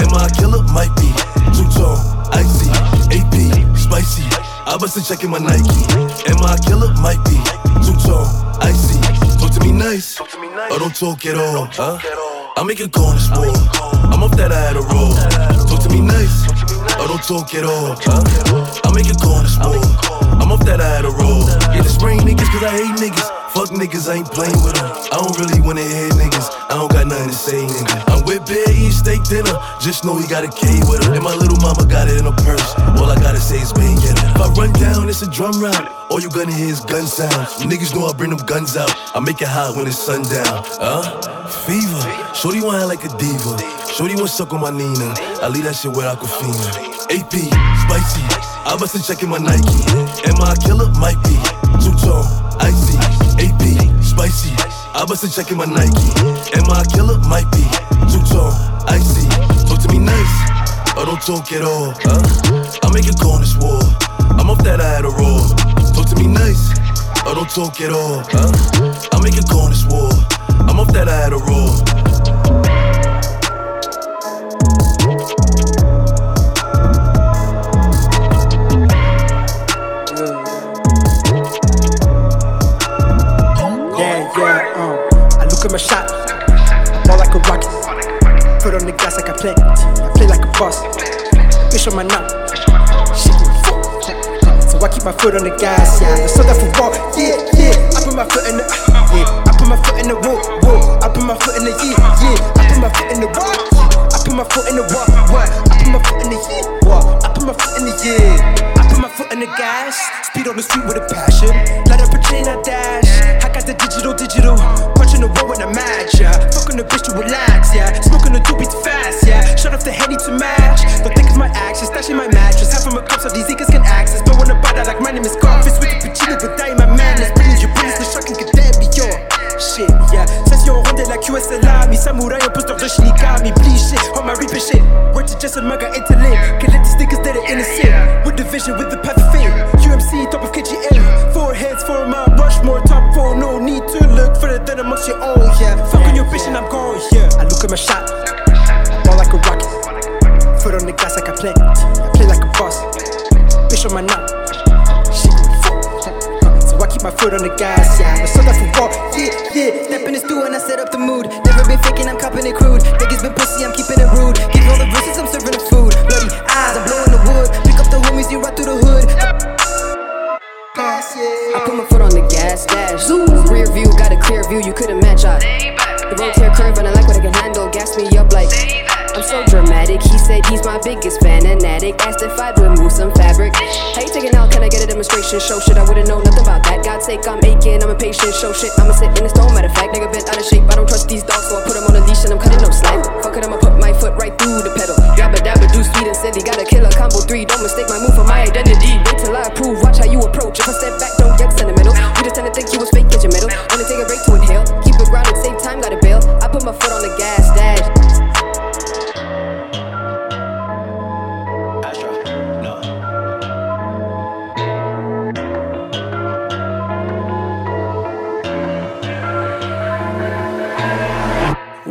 Am I a killer? Might be. Two tone, icy. AP, spicy. I bustin' checking my Nike. Am I a killer? Might be. Two tone, icy. Talk to me nice, or oh, don't talk at all. Huh? I make it go on the sport. I'm off that I had a roll. Talk to me nice, or oh, don't talk at all. Huh? I make it go on the sport. I'm off that I had a roll. Yeah, the spring niggas, cause I hate niggas. Fuck niggas, I ain't playing with them. I don't really wanna hear niggas. I don't got nothing to say, nigga. I'm with Bear eating steak dinner. Just know he got a K with her. And my little mama got it in her purse. All I gotta say is bang it. If I run down, it's a drum round. All you gonna hear is gun sounds. Niggas know I bring them guns out. I make it hot when it's sundown. Huh? Fever. Shorty wanna like a diva. Shorty wanna suck on my Nina. I leave that shit where I with Aquafina. AP, spicy. I bustin' checking my Nike. Am I a killer? Might be. Two tone, icy. AP, spicy. I bustin' checking my Nike. Am I a killer? Might be. Two tone, icy. Talk to me nice, or don't talk at all. Huh? I make it cornish war. I'm off that I had a roll. Talk to me nice, or don't talk at all. Huh? I make it cornish war. I'm off that I at my shot, ball like a rocket. Put on the gas like I play, I play like a boss. Bitch on my fuck. So I keep my foot on the gas, yeah. I So that for raw, yeah, yeah. I put my foot in the, yeah. I put my foot in the whoa, whoa. I put my foot in the yeah, yeah. I put my foot in the what? I put my foot in the what, what? I put my foot in the yeah, what? I put my foot in the yeah. I put my foot in the gas, speed on the street with a passion. Light up a chain, I dash. I got the digital, digital. Match, yeah. Fucking the bitch to relax, yeah. Smoking the doobie too fast, yeah. Shut off the henny to match. Don't think it's my action, stashing my mattress. Half my shot, ball like a rocket. Foot on the gas like I play, I play like a boss. Bitch on my knob, shit fuck. So I keep my foot on the gas, yeah. I saw that for fan. Asked if I'd remove some fabric. Hey, taking out, can I get a demonstration? Show shit, I wouldn't know nothing about that. God's sake, I'm aching, I'm impatient. Show shit, I'ma sit in the stone. Matter of fact, nigga been out of shape. I don't trust these dogs, so I put them on a leash and I'm cutting no slack. Fuck it, I'ma put my foot right through the pedal. Yabba dabba, do sweet and silly. Got a killer combo three. Don't mistake my move for my identity. Wait till I prove, watch how you approach. If I step back, don't get sentimental. You just tend to think you was fake, get your middle. Only take a break to inhale. Keep it grounded, save time, gotta bail. I put my foot on the gas, dash.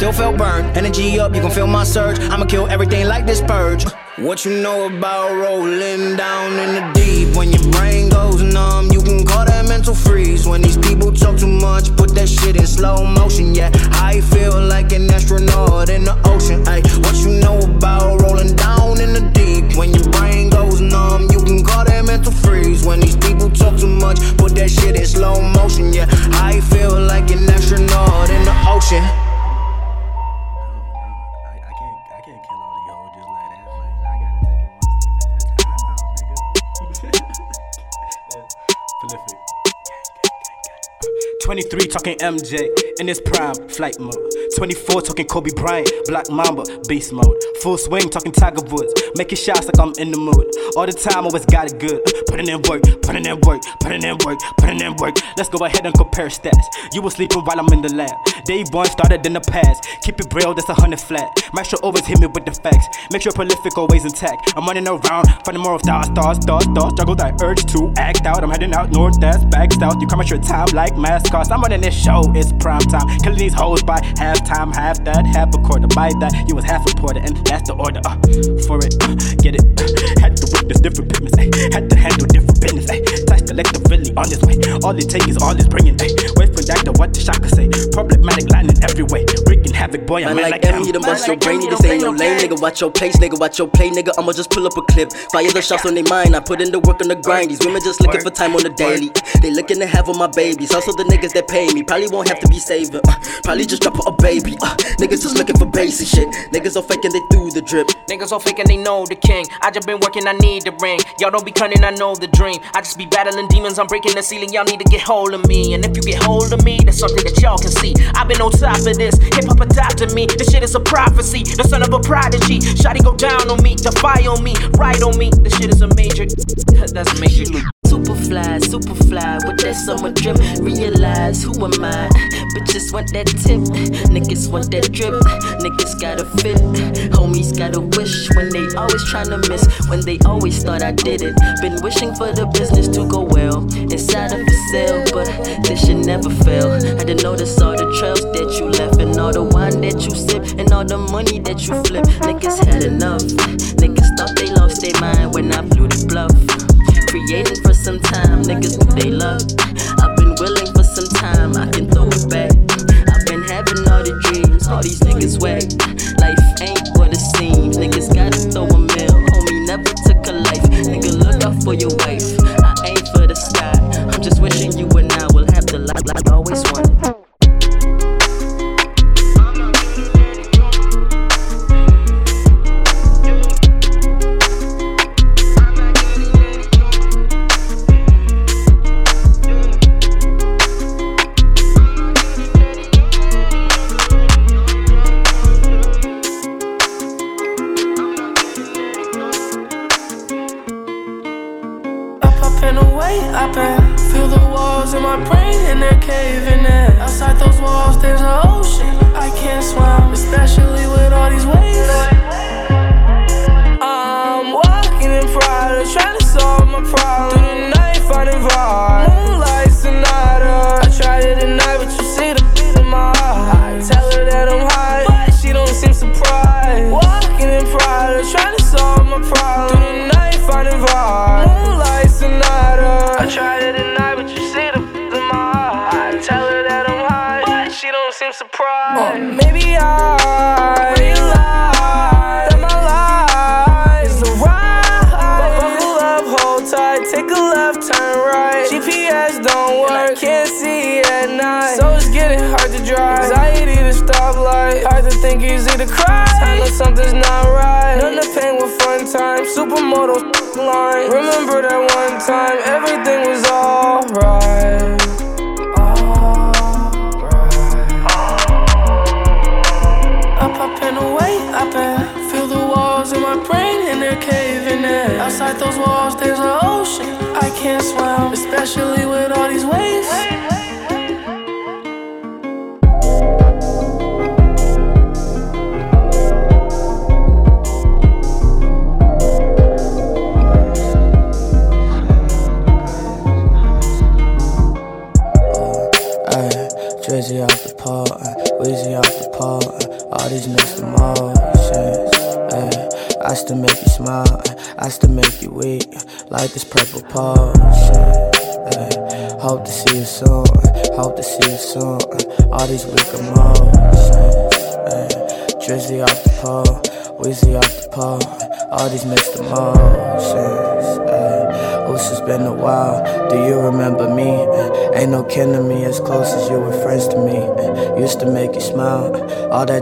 still felt burned. Energy up, you can feel my surge. I'ma kill everything like this purge. What you know about rolling down in the deep? When your brain goes numb, you can call that mental freeze. When these people talk too much, put that shit in slow motion. Yeah, I feel like an astronaut in the ocean. Ay, what you know about rolling down in the deep? When your brain goes numb, you can call that mental freeze. When these people talk too much, put that shit in slow motion. Yeah, I feel like an astronaut in the ocean. 23 talking MJ in his prime, flight mode. 24 talking Kobe Bryant, Black Mamba, beast mode. Full swing talking Tiger Woods, making shots like I'm in the mood. All the time, always got it good. Putting in work, putting in work, putting in work, putting in work. Let's go ahead and compare stats. You was sleeping while I'm in the lab. Day one started in the past. Keep it real, that's a hundred flat. Maestro always hit me with the facts. Make sure prolific always intact. I'm running around, finding more of stars, stars, stars, stars. Struggle that urge to act out. I'm heading out north, that's back south. You come at your time like mascots. I'm running this show, it's prime time. Killing these hoes by halftime, half that, half a quarter. By that, you was half reporter, and that's the order. Uh, for it, uh, get it. Uh, had to witness different pigments, ay. had to handle different business. Ay. Touch collective really on this way. All it take is all it's bringing. Ay. Wait for that to what the shocker say. Problematic line in every way. Wreaking havoc, boy, I'm Man like, like M, you done bust your brain, this ain't no lane, nigga. Watch your pace, nigga. Watch your play, nigga. I'ma just pull up a clip. Fire the shots on their mind. I put in the work on the grind. These women just looking for time on the daily. They looking to have on my babies. Also the niggas that pay me. Probably won't have to be saving. Uh, probably just drop a baby. Uh, niggas just looking for basic shit. Niggas all faking they through the drip. Niggas all faking they know the king. I just been working, I need the ring. Y'all don't be cunning, I know the dream. I just be battling demons, I'm breaking the ceiling. Y'all need to get hold of me. And if you get hold of me, that's something that y'all can see. I've been on top of this. Hip hop adopted me. This shit is a prophecy. The son of a prodigy. Shotty go down on me, defy on me, ride on me. This shit is a major. [laughs] That's major. Super fly, super fly with that summer drip. Realize who am I? Bitches want that tip, niggas want that drip. Niggas gotta fit, homies gotta wish when they always tryna miss. When they always thought I did it. Been wishing for the business to go well inside of a cell, but this shit never fail. Had to notice all the trails that you left and all the wine that you sip and all the money that you flip. Niggas had enough. Niggas thought they lost their mind when I blew the. Creating for some time, niggas think they love. I've been willing for some time, I can throw it back. I've been having all the dreams, all these niggas whack. Life ain't what it seems, niggas gotta throw a mill. Homie never took a life, nigga look out for your wife. I ain't for the sky, I'm just wishing you and I will have the life I always wanted. And feel the walls in my brain and they're caving in. Outside those walls, there's an ocean. I can't swim, especially with all these waves. I'm walking in pride, trying to solve my problem. Through the night, finding vibe. Moonlight sonata. I it at night, but you see the beat in my eye. I tell her that I'm high, but she don't seem surprised. Walking in pride, trying to solve my problem. Through the night, finding vibe. Maybe I realize that my life is a ride. Buckle up, hold tight, take a left, turn right. GPS don't work, can't see at night. So it's getting hard to drive. Anxiety to stoplight, hard to think, easy to cry. I know something's not right.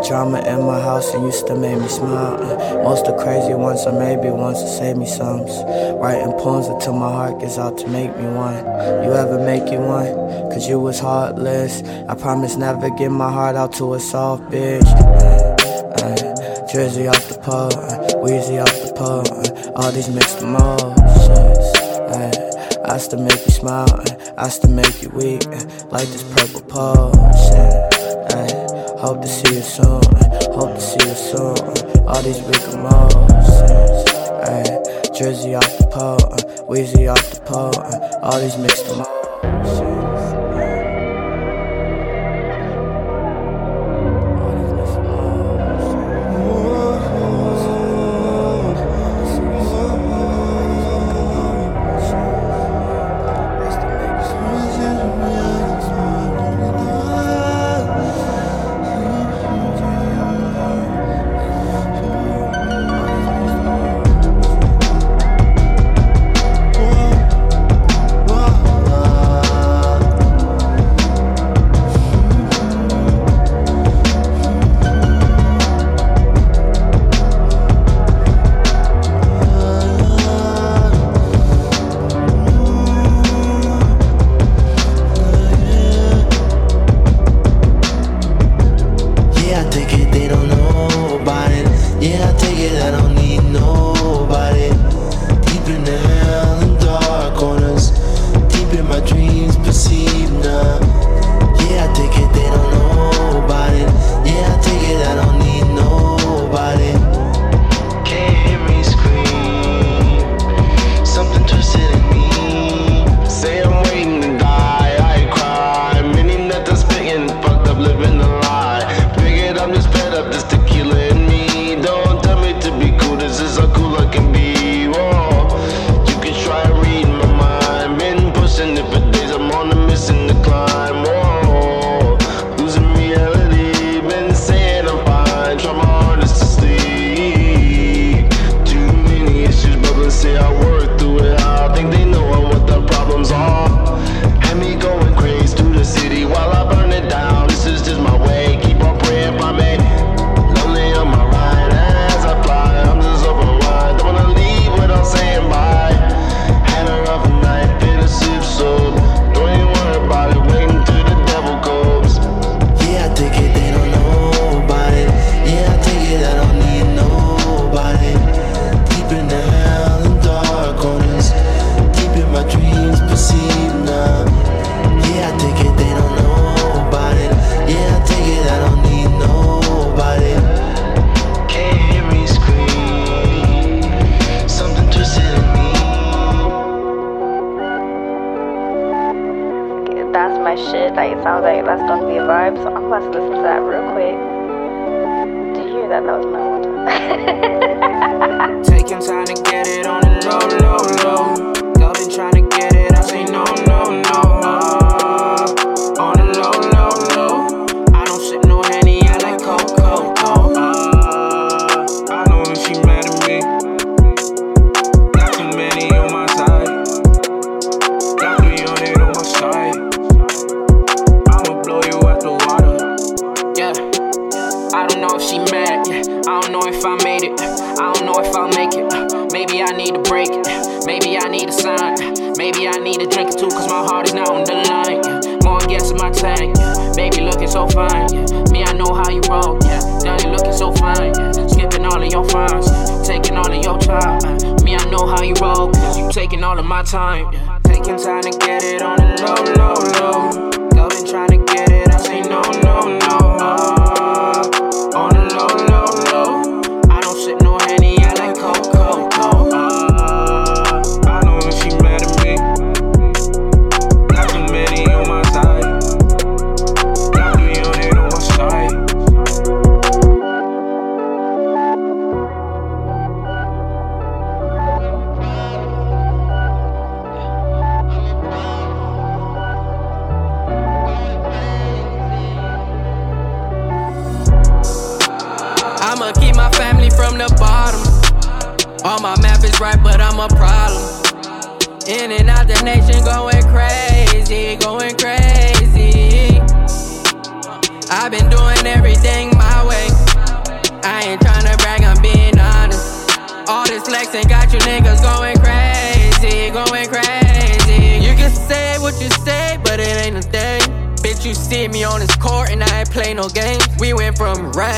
Drama in my house and used to make me smile. Uh, most the crazy ones or maybe ones to save me some. Writing poems until my heart gets out to make me one. You ever make you one? Cause you was heartless. I promise never give my heart out to a soft bitch. Uh, uh, off the pole, uh, Weezy off the pole, all these mixed emotions. I still make you smile, I still make you weak, like this purple potion. All these big emotions. Ay, Jersey off the pole, ay, Weezy off the pole, ay, all these mixed emotions.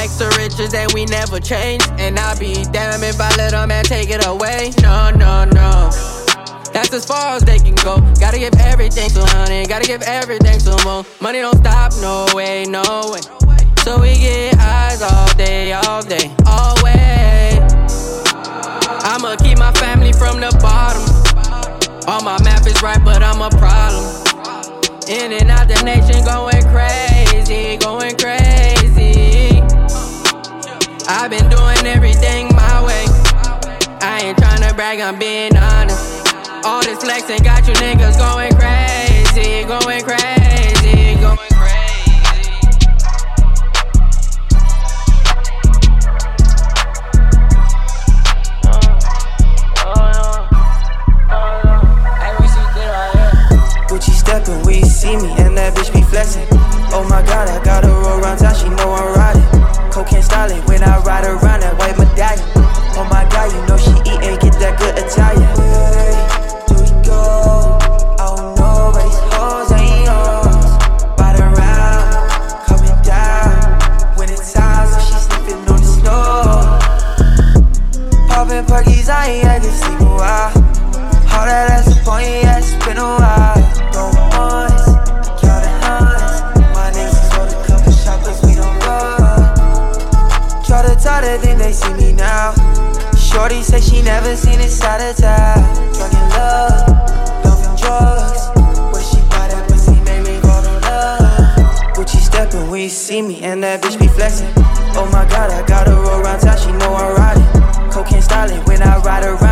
facts riches that we never change. And I'll be damned if I let a man take it away. No, no, no. That's as far as they can go. Gotta give everything to honey, gotta give everything to more. Money don't stop, no way, no way. So we get eyes all day, all day, always. I'ma keep my family from the bottom. All my math is right, but I'm a problem. In and out the nation, going crazy, going crazy. I've been doing everything my way. I ain't tryna brag, I'm being honest. All this flexing got you niggas going crazy, going crazy, going crazy. Steppin', we see me, and that bitch be flexing. Oh my god, I got her roll round town, she know I'm riding. Cocaine styling when I ride around that white Say she never seen inside of town. drug in love, love and drugs. Where she buy that pussy, made me fall in love. Gucci stepping when you see me, and that bitch be flexing. Oh my god, I gotta roll around town, she know I'm riding. Cocaine styling when I ride around.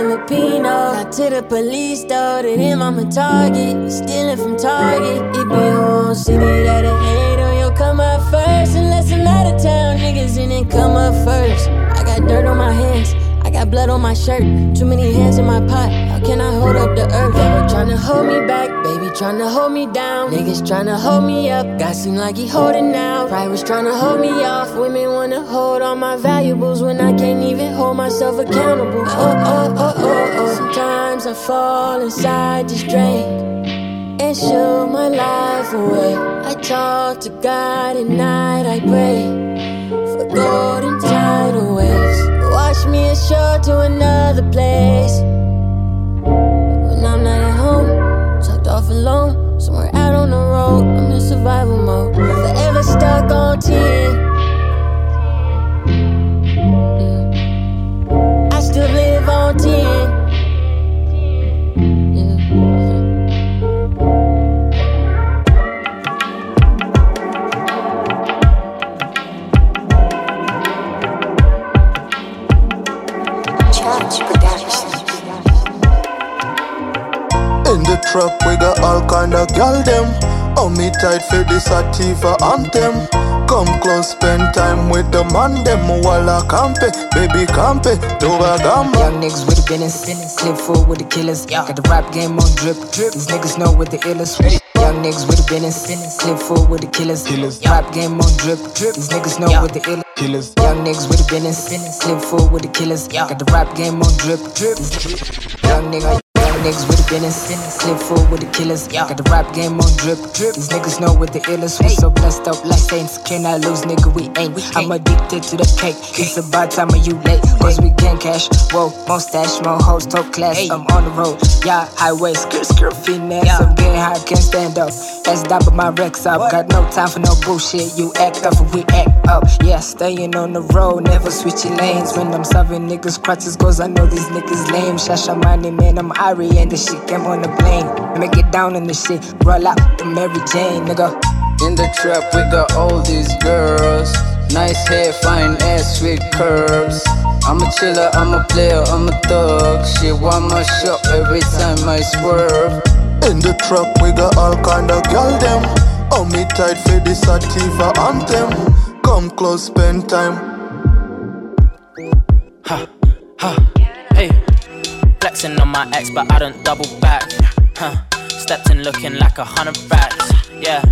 Filipino. Not to the police though, to them I'm a target. Stealing from Target. It be own city that I hate on. You'll come up first, unless I'm out of town. Niggas in it come up first. I got dirt on my hands. Blood on my shirt, too many hands in my pot. How can I hold up the earth? They were tryna hold me back, baby, tryna hold me down. Niggas tryna hold me up, God seem like he holding out. Pride was tryna hold me off. Women wanna hold all my valuables when I can't even hold myself accountable. Oh, oh, oh, oh, oh. Sometimes I fall inside this drain and shoot my life away. I talk to God at night, I pray for golden tidal waves. Watch me ashore to another place. When I'm not at home, tucked off alone, somewhere out on the road, I'm in survival mode. Forever stuck on 10. Yeah. I still live on 10. The trap, we got all kind of gal them. On me tight for this Sativa anthem. Come close, spend time with the man them. Walla campe, baby campe, do a gamba. Young niggas with the business, clip full with the killers. Got the rap game on drip. These niggas know what the illest. Young niggas with the business, clip full with the killers. Rap game on drip. These niggas know what the illest. Killers. Young niggas with the business, clip full with the killers. Got the rap game on drip. Young nigga. Niggas with the business, clip full with the killers. Got the rap game on drip. These niggas know what the illest. We so blessed up like saints. Can I lose, nigga? We ain't. I'm addicted to the cake. It's about time of you late. Cause we gang cash. Whoa, mustache, more hoes, top class. I'm on the road. Yeah, highway, skirt, skirt, finesse. I'm getting high, can't stand up. That's down but my Rex up. Got no time for no bullshit. You act up and we act up. Yeah, staying on the road, never switching lanes. When I'm serving niggas crutches, cause I know these niggas lame. Shasha money, man, I'm Ari and the shit came on the plane. Let me get down on the shit. Roll out the Mary Jane, nigga. In the trap, we got all these girls. Nice hair, fine ass with curves. I'm a chiller, I'm a player, I'm a thug. She want my shot every time I swerve. In the trap, we got all kind of gal them. On me tight for this Sativa anthem. Come close, spend time. Ha, ha, hey. Flexing on my ex, but I don't double back. Huh. Stepped in looking like a hundred racks. Yeah,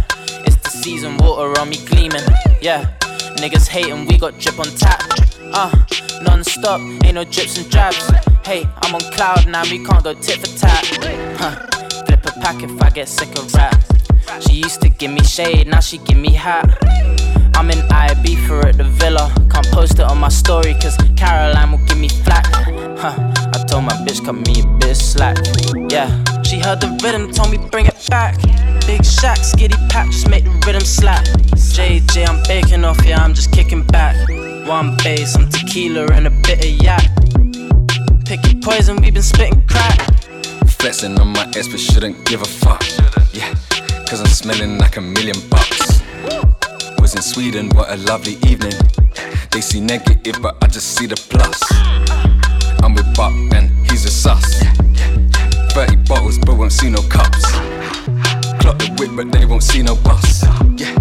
it's the season, water on me gleaming. Yeah, niggas hating, we got drip on tap. Uh, non stop, ain't no drips and drabs. Hey, I'm on cloud now, we can't go tit for tat. Huh. Flip a pack if I get sick of rap. She used to give me shade, now she give me hat. I'm in IB for at the villa. Can't post it on my story, cause Caroline will give me flack. Huh, I told my bitch, cut me a bit slack. Yeah, she heard the rhythm, told me bring it back. Big Shack, skitty pack, just make the rhythm slap. JJ, I'm baking off, yeah, I'm just kicking back. One bass, some tequila and a bit of yak. Pick poison, we been spitting crack. Flexing on my ex, but shouldn't give a fuck. Yeah, cause I'm smelling like a million bucks. Was in Sweden, what a lovely evening. They see negative, but I just see the plus. I'm with Buck and he's a sus. 30 bottles, but won't see no cups. Clock the whip, but they won't see no bus. Yeah,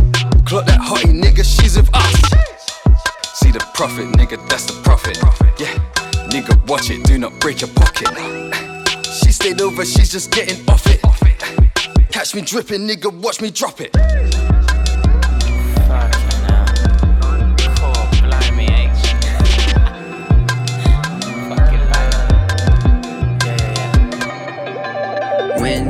clock that hottie nigga, she's with us. See the profit, nigga, that's the profit. Yeah, nigga, watch it, do not break your pocket. She stayed over, she's just getting off it. Catch me dripping, nigga, watch me drop it.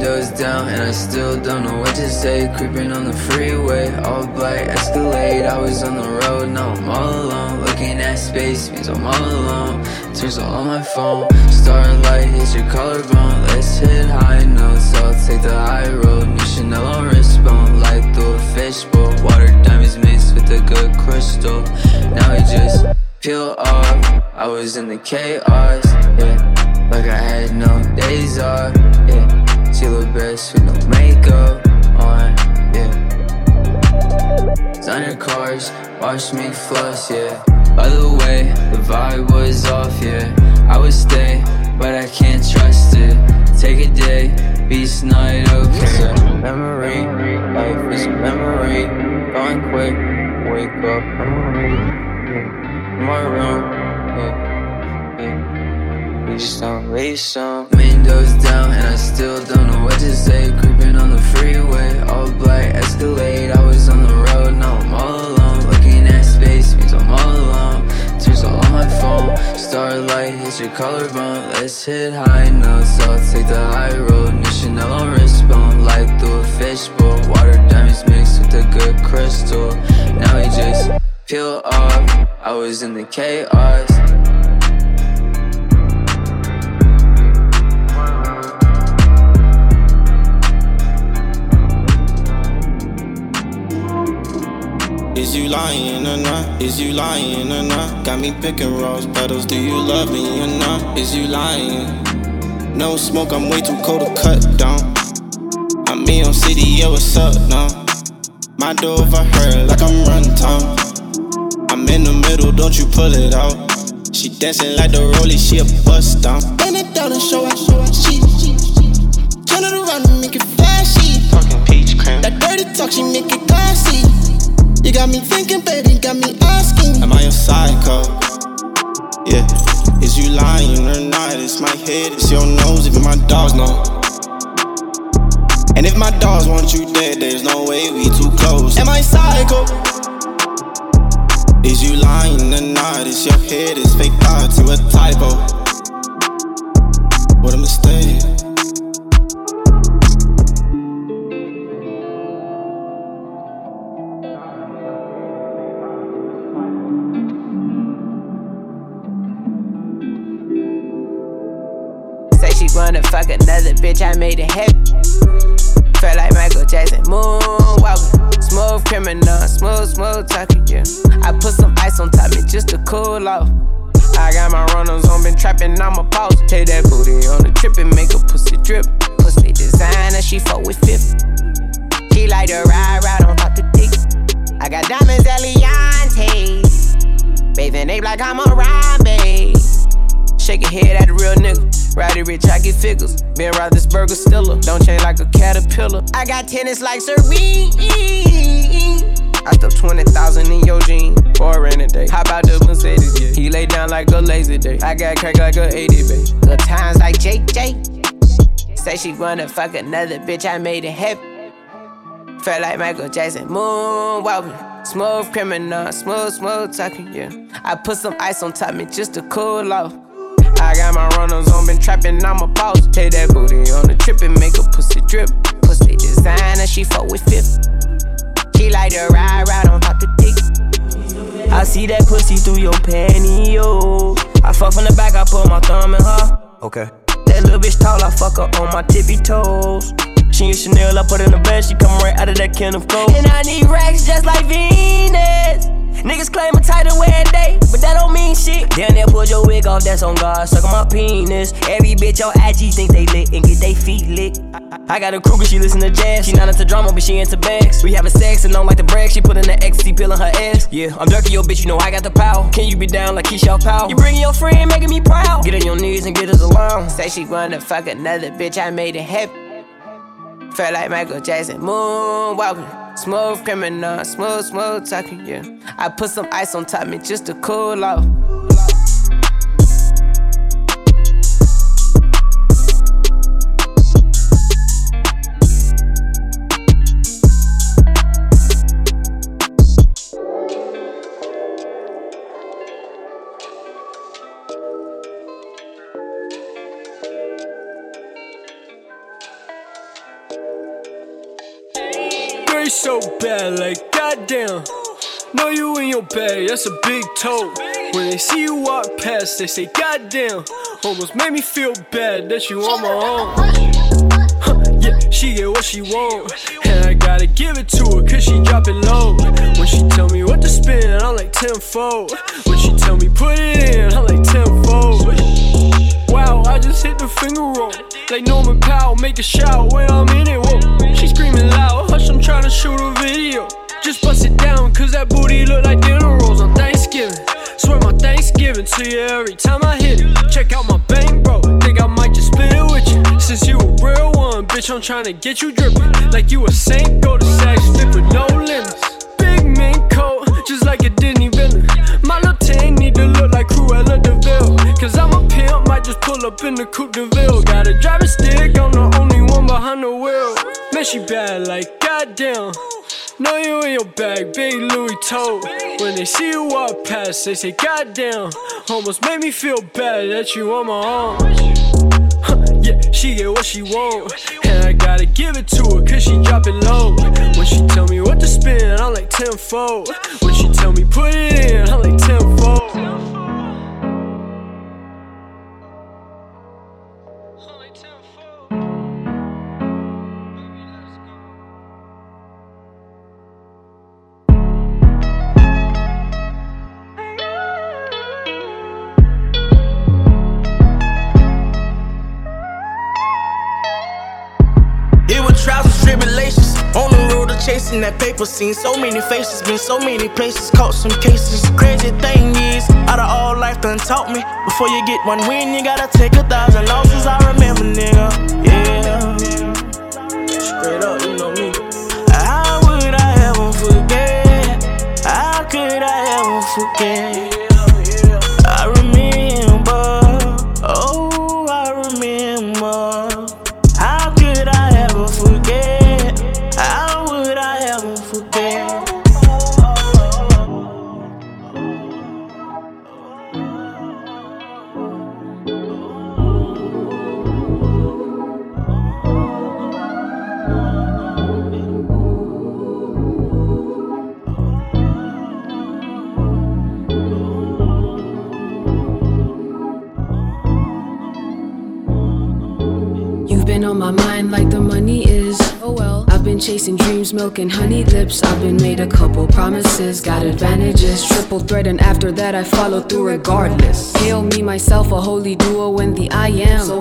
Windows down and I still don't know what to say. Creeping on the freeway, all black Escalade. I was on the road, now I'm all alone. Looking at space means I'm all alone. Turns on my phone, starlight hits your collarbone. Let's hit high notes, I'll take the high road. New Chanel on wristbone, light through a fishbowl. Water diamonds mixed with a good crystal. Now we just peel off. I was in the chaos, yeah. Like I had no days off, yeah. She look best with no makeup on, yeah. Designer cars, watch me floss, yeah. By the way, the vibe was off, yeah. I would stay, but I can't trust it. Take a day, beast night, okay. Memory, life is a memory. Going quick, wake up, memory. Yeah. My room, yeah, Reach some, reach some. Windows down, and I still don't know what to say. Creeping on the freeway, all black Escalade. I was on the road, now I'm all alone. Looking at space means I'm all alone. Turns on my phone, starlight hits your collarbone. Let's hit high notes, I'll take the high road. New Chanel on wristbone, light through a fishbowl. Water diamonds mixed with a good crystal. Now we just peel off. I was in the chaos. Is you lying or not? Is you lying or not? Got me picking rose petals. Do you love me or not? Is you lying? No smoke, I'm way too cold to cut down. I'm me on city, yeah, what's up now? My door over her like I'm run town. I'm in the middle, don't you pull it out. She dancing like the rollie, she a bust down. Bend it down and show her, show her, she. Turn it around and make it flashy. Talking peach cream. That dirty talk, she make it classy. You got me thinking, baby, got me asking. Am I a psycho? Yeah. Is you lying or not? It's my head, it's your nose, even my dogs know. And if my dogs want you dead, there's no way we too close. Am I psycho? Is you lying or not? It's your head, it's fake thoughts, you a typo. What a mistake. Wanna fuck another bitch, I made it happen. Felt like Michael Jackson, moonwalking. Smooth criminal, smooth, smooth talking, yeah. I put some ice on top me just to cool off. I got my runners on, been trapping, I'm a pause. Take that booty on the trip and make a pussy drip. Pussy designer, she fuck with fifth. She like to ride, ride on top the dick. I got diamonds, Eliantte. Bathing ape like I'm a babe. Shake your head at a real nigga. Rowdy rich, I get figures. Ben Roethlisberger stiller. Don't change like a caterpillar. I got tennis like Serene. I stuck 20,000 in your jeans for a rainy day. How about the Mercedes, yeah? He lay down like a lazy day. I got crack like a 80, babe. Good times like JJ. Say she wanna fuck another bitch, I made it happen. Felt like Michael Jackson, moonwalking. Smooth criminal, smooth, smooth talking, yeah. I put some ice on top me just to cool off. I got my runners on, been trapping, I'm a boss. Take that booty on the trip and make a pussy drip. Pussy designer, she fuck with fifth. She like to ride, ride on top the dick. I see that pussy through your pantyhose. I fuck from the back, I put my thumb in her. Okay. That little bitch tall, I fuck her on my tippy toes. She a Chanel, I put in the bed, she come right out of that can of coke. And I need racks just like Venus. Niggas claim a title wear day, but that don't mean shit. Down there, pull your wig off, that's on God, suck on my penis. Every bitch on IG think they lit and get they feet lit. I got a Kruger, she listen to jazz. She not into drama, but she into bags. We having sex and don't like the brag. She put in the ecstasy pill in her ass. Yeah, I'm dirty, yo bitch, you know I got the power. Can you be down like Keisha Powell? You bringing your friend, making me proud. Get on your knees and get us along. Say she wanna fuck another bitch, I made it happen. Felt like Michael Jackson, moonwalking. Smooth criminal, smooth, smooth talking, yeah. I put some ice on top me just to cool off. So bad, like goddamn. Know you in your bag, that's a big toe. When they see you walk past, they say, Goddamn. Almost made me feel bad that you on my own. Yeah, she get what she want. And I gotta give it to her, cause she drop it low. When she tell me what to spend, I'm like tenfold. When she tell me put it in, I'm like tenfold. Wow, I just hit the finger roll. Like Norman Powell, make a shout when I'm in it. Whoa. She screaming loud, hush, I'm trying to shoot a video. Just bust it down, cause that booty look like dinner rolls on Thanksgiving. Swear my Thanksgiving to you every time I hit it. Check out my bank, bro. Think I might just split it with you. Since you a real one, bitch, I'm trying to get you dripping. Like you a saint, go to sex, with no limits. Big mink coat, just like a Disney villain. My little tan need to look like Cruella. Cause I'm a pimp, might just pull up in the Coupe de Ville. Got a driving stick, I'm the only one behind the wheel. Man, she bad, like goddamn. Know you in your bag, big Louis toe. When they see you walk past, they say, Goddamn, almost made me feel bad that you on my own. Huh, yeah, she get what she want, and I gotta give it to her, cause she drop it low. When she tell me what to spend, I'm like tenfold. When she tell me put it in, I'm like tenfold. To chasing that paper. Seen so many faces, been so many places, caught some cases. Crazy thing is, out of all life done taught me. Before you get one win, you gotta take a thousand losses. I remember, nigga. Yeah. Straight up, you know me. How would I ever forget? How could I ever forget? Like the money is. Oh well. I've been chasing dreams, milk and honey lips. I've been made a couple promises, got advantages. Triple threat, and after that, I follow through regardless. Hail me, myself, a holy duo when the I am. So.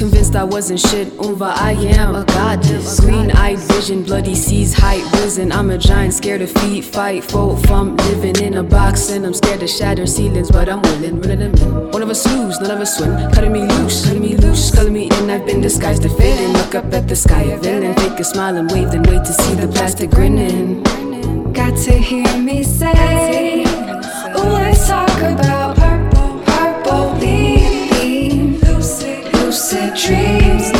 Convinced I wasn't shit, Umva, I am a goddess. Green eyed vision, bloody seas, height risen. I'm a giant, scared of feet, fight, foe from living in a box. And I'm scared to shatter ceilings, but I'm willing, them in. One of us lose, none of us win. Cutting me loose, cutting me loose, culling me in. I've been disguised to fit in. Look up at the sky, a villain. Fake a smile and wave, then wait to see the plastic grinning. Got to hear me say, Ooh, let's talk about purple, purple beam, lucid, lucid dreams.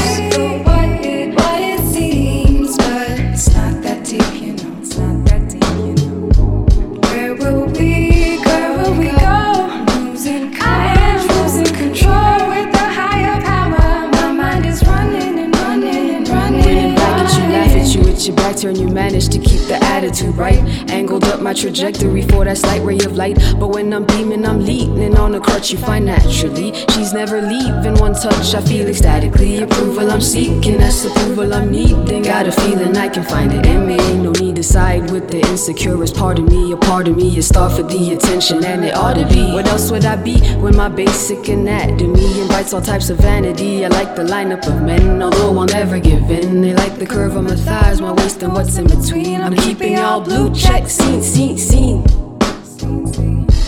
Turn. You managed to keep the attitude right. Angled up my trajectory for that slight ray of light. But when I'm beaming, I'm leaning on a crutch you find naturally. She's never leaving one touch. I feel ecstatically. Approval I'm seeking, that's approval I'm needing. Got a feeling I can find it in me. Ain't no need to side with the insecure. insecurest part of me. A part of me is starved for the attention, and it ought to be. What else would I be when my basic anatomy invites all types of vanity? I like the lineup of men, although I'll never give in. They like the curve of my thighs, my waist, and what's in between. I'm keeping y'all blue check, scene, scene, scene.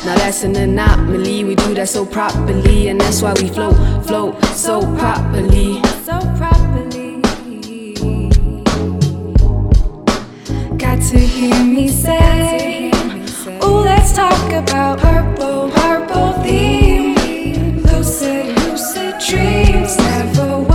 Now that's an anomaly. We do that so properly, and that's why we float, float so properly. So properly. Got to hear me say, Ooh, let's talk about purple, purple theme. Lucid, lucid dreams. Never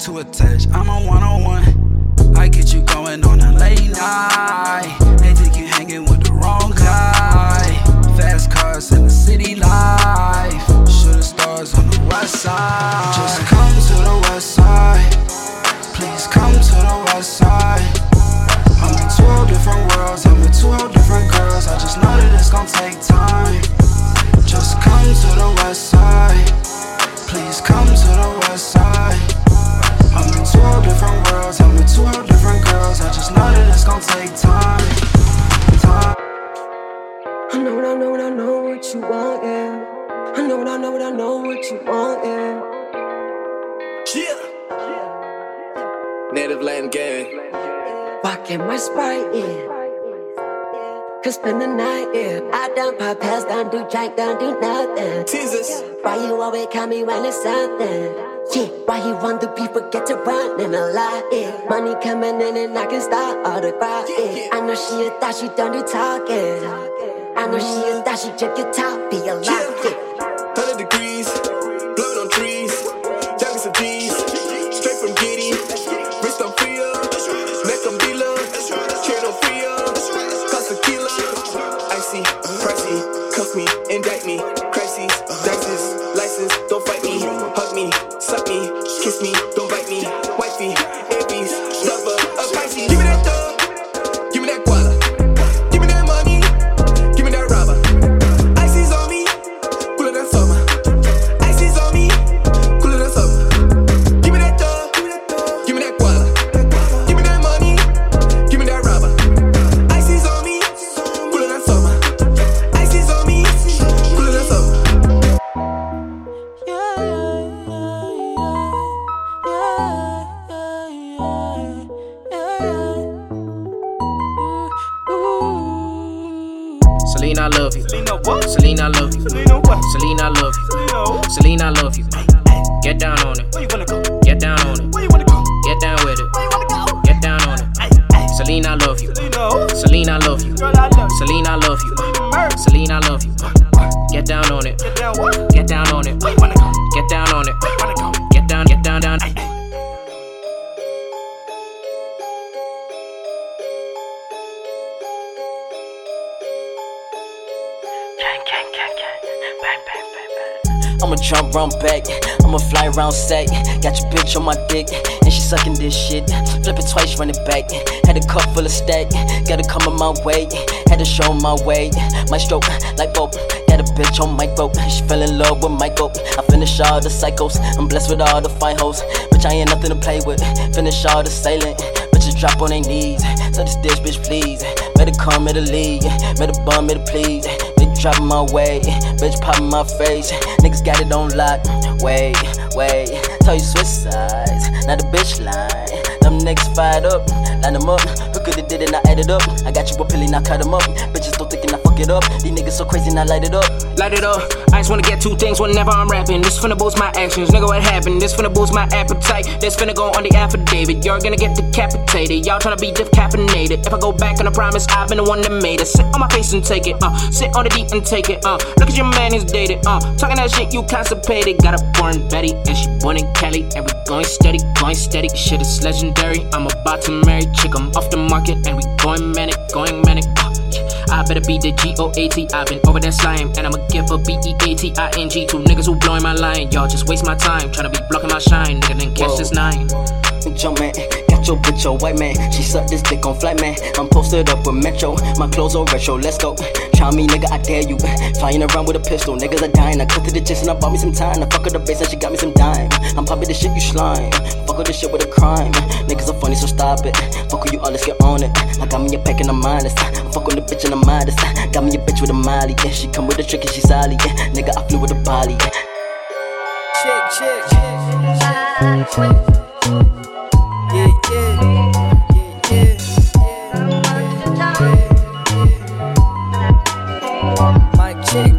to attach. I'm a one on one. I get you don't pop pills, don't do drink, don't do nothing. Jesus. Why you always call me when it's something? Yeah, why you want the people get to running a lot, yeah. Money coming in and I can start all the grind, yeah. I know she a thought she don't do talking. I know she a thought she drink your top, be a lot, yeah. Cuff me, indict me, crises, dices, license, don't fight me, hug me, suck me, kiss me, don't bite me, wifey, bitch on my dick, and she sucking this shit. Flip it twice, run it back. Had a cup full of stack, gotta come on my way. Had to show my way. My stroke, like Bob. Got a bitch on my rope, she fell in love with Michael. I finish all the cycles, I'm blessed with all the fine hoes. Bitch, I ain't nothing to play with. Finish all the sailing, bitches drop on their knees. So this dish, bitch, please. Better come, better leave. Better bum, better please. Drop my way. Bitch, pop my face. Niggas got it on lock. Wait, wait. Tell you switch sides. Now the bitch line. Them niggas fired up. Line them up. Who could've did it, I added up. I got you a pilly, now cut them up. Bitches don't think I fuck it up. These niggas so crazy, now light it up. Light it up. I just wanna get two things whenever I'm rapping. This finna boost my actions, nigga. What happened? This finna boost my appetite. This finna go on the affidavit. You're gonna get decapitated. Y'all tryna be decaffeinated. If I go back on the promise, I've been the one that made it. Sit on my face and take it. Uh, sit on the deep and take it. Uh, look at your man, he's dated. Uh, talking that shit, you constipated. Got a foreign Betty, and she born in Cali. And we going steady, going steady. Shit is legendary. I'm about to marry chick. I'm off the market, and we going manic, going manic. Uh, I better be the G O A T. I've been over that slime, and I'ma give a B E A T I N G to niggas who blowing my line. Y'all just waste my time trying to be blocking my shine. Nigga, then catch Whoa. this nine. Jump got got your white man. She sucked this dick on flight man. I'm posted up with Metro. My clothes are retro. Let's go. Try me, nigga, I dare you. Flying around with a pistol. Niggas are dying. I cut to the chase and I bought me some time. I fuck her the base and she got me some dime. I'm popping the shit you slime. Fuck all the shit with a crime. Niggas are funny, so stop it. Fuck with you all, let's get on it. I got me a pack in the minus. I fuck on the bitch in the minus. Got me a bitch with a molly. Yeah, she come with a trick and she solid. Yeah, nigga, I flew with a body. Yeah. Chick, chick, chick. Yeah,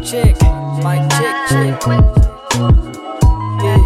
Check. Mic check, check. Yeah.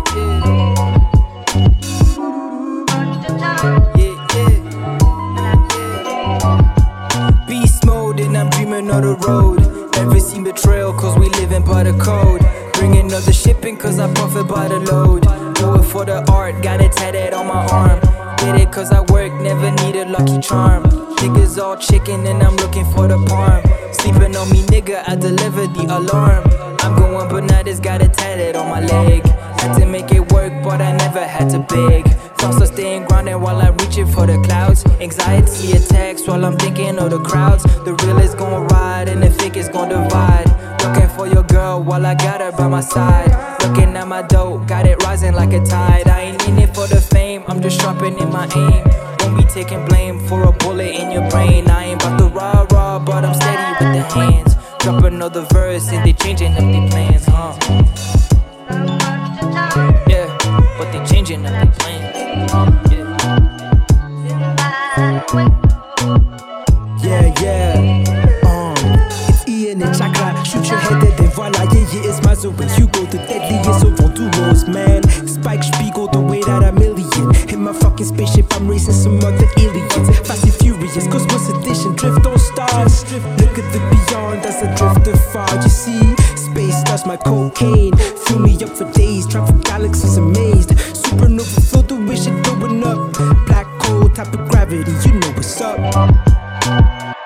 Beast mode, and I'm dreaming of the road. Never seen betrayal, cause we living by the code. Bringing up the shipping, cause I profit by the load. Do it for the art, got it tatted on my arm. Get it, cause I work, never need a lucky charm. Niggas all chicken, and I'm looking for the palm. Sleeping on me, nigga, I deliver the alarm. I'm going bananas, got a tatted on my leg. Had to make it work, but I never had to beg. Thoughts are staying grounded while I'm reaching for the clouds. Anxiety attacks while I'm thinking of the crowds. The real is gonna ride and the fake is gonna divide. Looking for your girl while I got her by my side. Looking at my dope, got it rising like a tide. I ain't in it for the fame, I'm just sharpening my aim. Won't be taking blame for a bullet in your brain. I ain't about to rah rah, but I'm steady with the hands. Drop another verse and they changing up their plans, huh? Yeah, but they changing up their plans. Yeah, yeah. Um, it's Ian and Chakra. Shoot your head dead, then voila. Yeah, yeah, it's my zone. You go the deadliest of all duos, man. Spike Spiegel, the way that I'm. In my fucking spaceship, I'm racing some other aliens. Fast and furious, Cosmos edition, drift on stars. Look at the beyond as I drift afar. You see, space dust my cocaine. Fill me up for days, travel galaxies amazed. Supernova flow the wish it going up. Black hole type of gravity, you know what's up.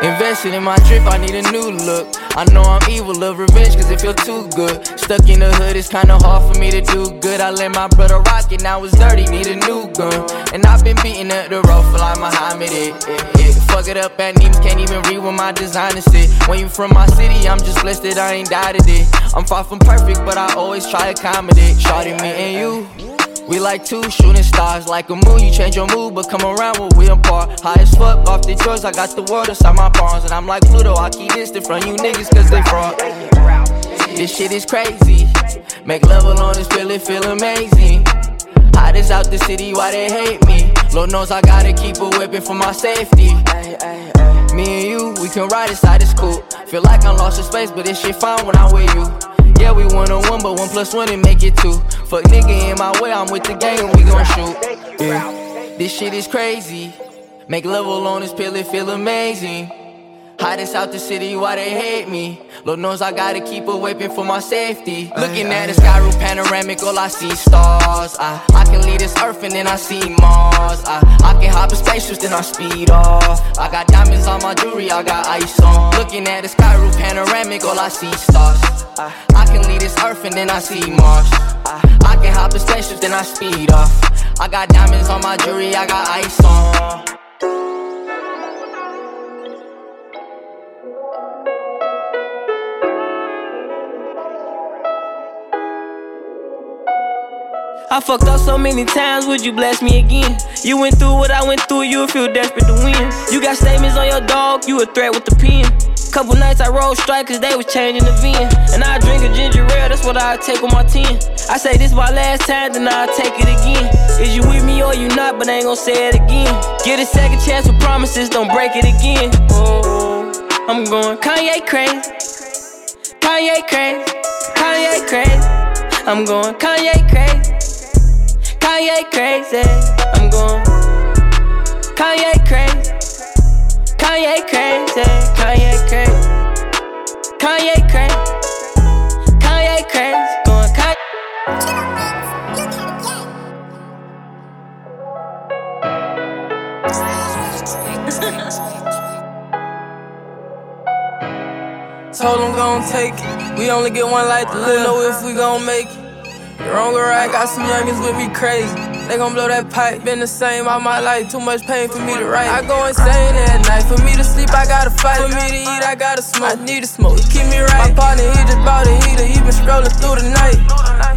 Invested in my drip, I need a new look. I know I'm evil, love revenge, cause it feel too good. Stuck in the hood, it's kinda hard for me to do good. I let my brother rock it, now it's dirty, need a new gun. And I've been beating up the road for like Muhammad. It, it, it. Fuck it up at Nemes, can't even read what my designer said. When you from my city, I'm just blessed that I ain't died today. I'm far from perfect, but I always try to accommodate. Shorty, me and you. We like two shooting stars, like a moon. You change your mood, but come around when we apart. High as fuck off the drugs, I got the world inside my palms. And I'm like Pluto, I keep distant from you niggas, cause they fraud. This shit is crazy. Make level on this feel it feel amazing. Hottest out the city, why they hate me? Lord knows I gotta keep a whipping for my safety. Me and you, we can ride inside this cool. Feel like I'm lost in space, but this shit fine when I'm with you. Yeah, we one on one, but one plus one and make it two. Fuck nigga in my way, I'm with the gang we gon' shoot. Yeah. This shit is crazy. Make level on this pill, it feel amazing. Hottest out the city, why they hate me? Lord knows I gotta keep a weapon for my safety. Looking at the sky roof panoramic, all I see stars. I, I can leave this earth and then I see Mars. I, I can hop in spaceships, then I speed off. I got diamonds on my jewelry, I got ice on. Looking at the sky roof panoramic, all I see stars. I, I can leave this earth and then I see Mars. I, I can hop in spaceships, then I speed off. I got diamonds on my jewelry, I got ice on. I fucked up so many times, would you bless me again? You went through what I went through, you would feel desperate to win. You got statements on your dog, you a threat with the pen. Couple nights I rolled strike cause they was changing the VIN. And I drink a ginger ale, that's what I take on my 10. I say this my last time, then I'll take it again. Is you with me or you not, but I ain't gon' say it again. Get a second chance with promises, don't break it again. Oh, I'm going Kanye crazy. Kanye crazy. Kanye crazy. I'm going Kanye crazy. Kanye crazy. I'm going Kanye crazy. Kanye crazy. Kanye crazy. Kanye crazy. Kanye crazy. Going Kanye. Told him gon' take it. We only get one life to live. Know if we gon' make it. Wrong or right, got some youngins with me crazy. They gon' blow that pipe, been the same all my life. Too much pain for me to write. I go insane at night. For me to sleep, I gotta fight. For me to eat, I gotta smoke. I need a smoke, keep me right. My partner, he just bought a heater, he been strolling through the night.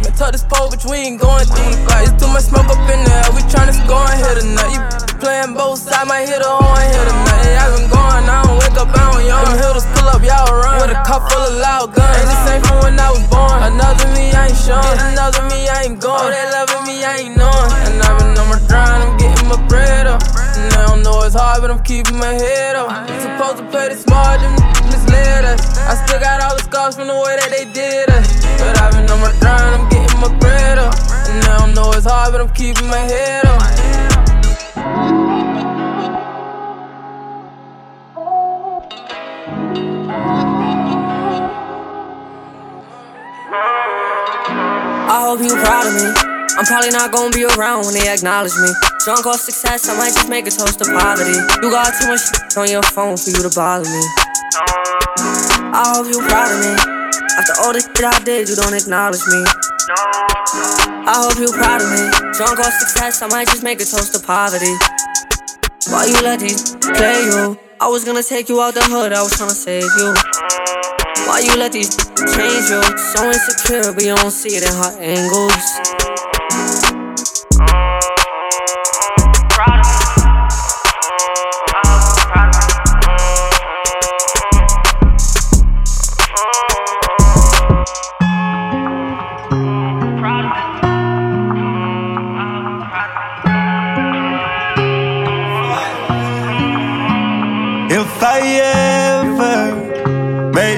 Man, tuck this pole, but we ain't going through the fight. It's too much smoke up in there, we tryna score and hit a nut. Playing both sides, might hit a horn, hit a nut. Hey, I been going, I don't wake up, I don't yawn. Them hitters pull up, y'all run. With a cup full of loud guns. And this ain't from when I was born. Another me, I ain't showing. Another me, I ain't going. Oh, they loving me, I ain't knowing. And I've been on my grind, I'm getting my bread up. And I don't know it's hard, but I'm keeping my head up. Supposed to play the smart, them misled us. I still got all the scars from the way that they did us. But I've been on my grind, I'm getting my bread up. And I don't know it's hard, but I'm keeping my head up. I hope you proud of me. I'm probably not gonna be around when they acknowledge me. Drunk off success, I might just make a toast to poverty. You got too much shit on your phone for you to bother me. I hope you proud of me. After all the shit I did, you don't acknowledge me. I hope you proud of me. Drunk off success, I might just make a toast to poverty. Why you let these play you? I was gonna take you out the hood, I was tryna save you. Why you let these change you? So insecure, but you don't see it in her angles.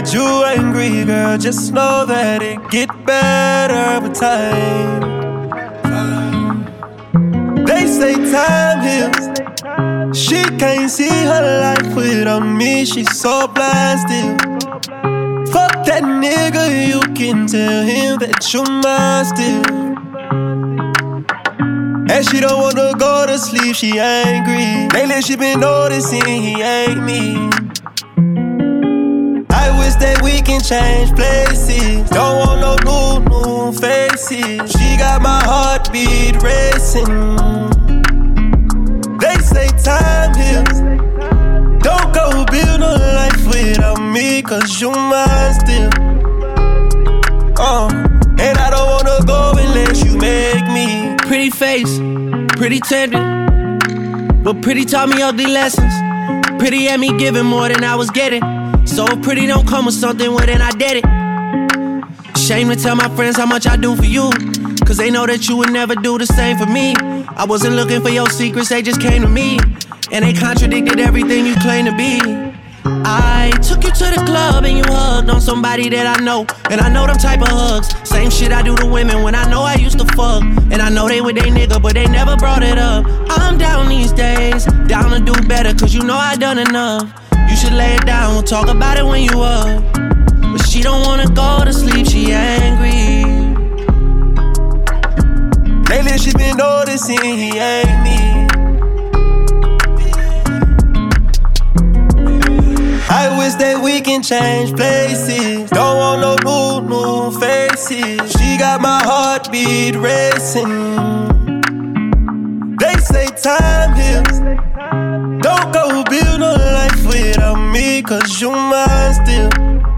Made you angry, girl, just know that it get better with time. They say time heals. She can't see her life without me. She's so blasted. Fuck that nigga, you can tell him that you're mine still. And she don't wanna go to sleep, she angry. Lately she been noticing he ain't me. Wish that we can change places. Don't want no new, new faces. She got my heartbeat racing. They say time heals. Don't go build a life without me, cause you mine still. Uh, and I don't wanna go unless you make me. Pretty face, pretty tender. But pretty taught me ugly lessons. Pretty had me giving more than I was getting. So pretty don't come with something, well then I did it. Shame to tell my friends how much I do for you. Cause they know that you would never do the same for me. I wasn't looking for your secrets, they just came to me. And they contradicted everything you claim to be. I took you to the club and you hugged on somebody that I know. And I know them type of hugs. Same shit I do to women when I know I used to fuck. And I know they with they nigga, but they never brought it up. I'm down these days, down to do better, cause you know I done enough. You should lay it down, we'll talk about it when you up. But she don't wanna go to sleep, she angry. Lately she been noticing he ain't me. I wish that we can change places. Don't want no new, new faces. She got my heartbeat racing. They say time heals. Don't go cause you mine still.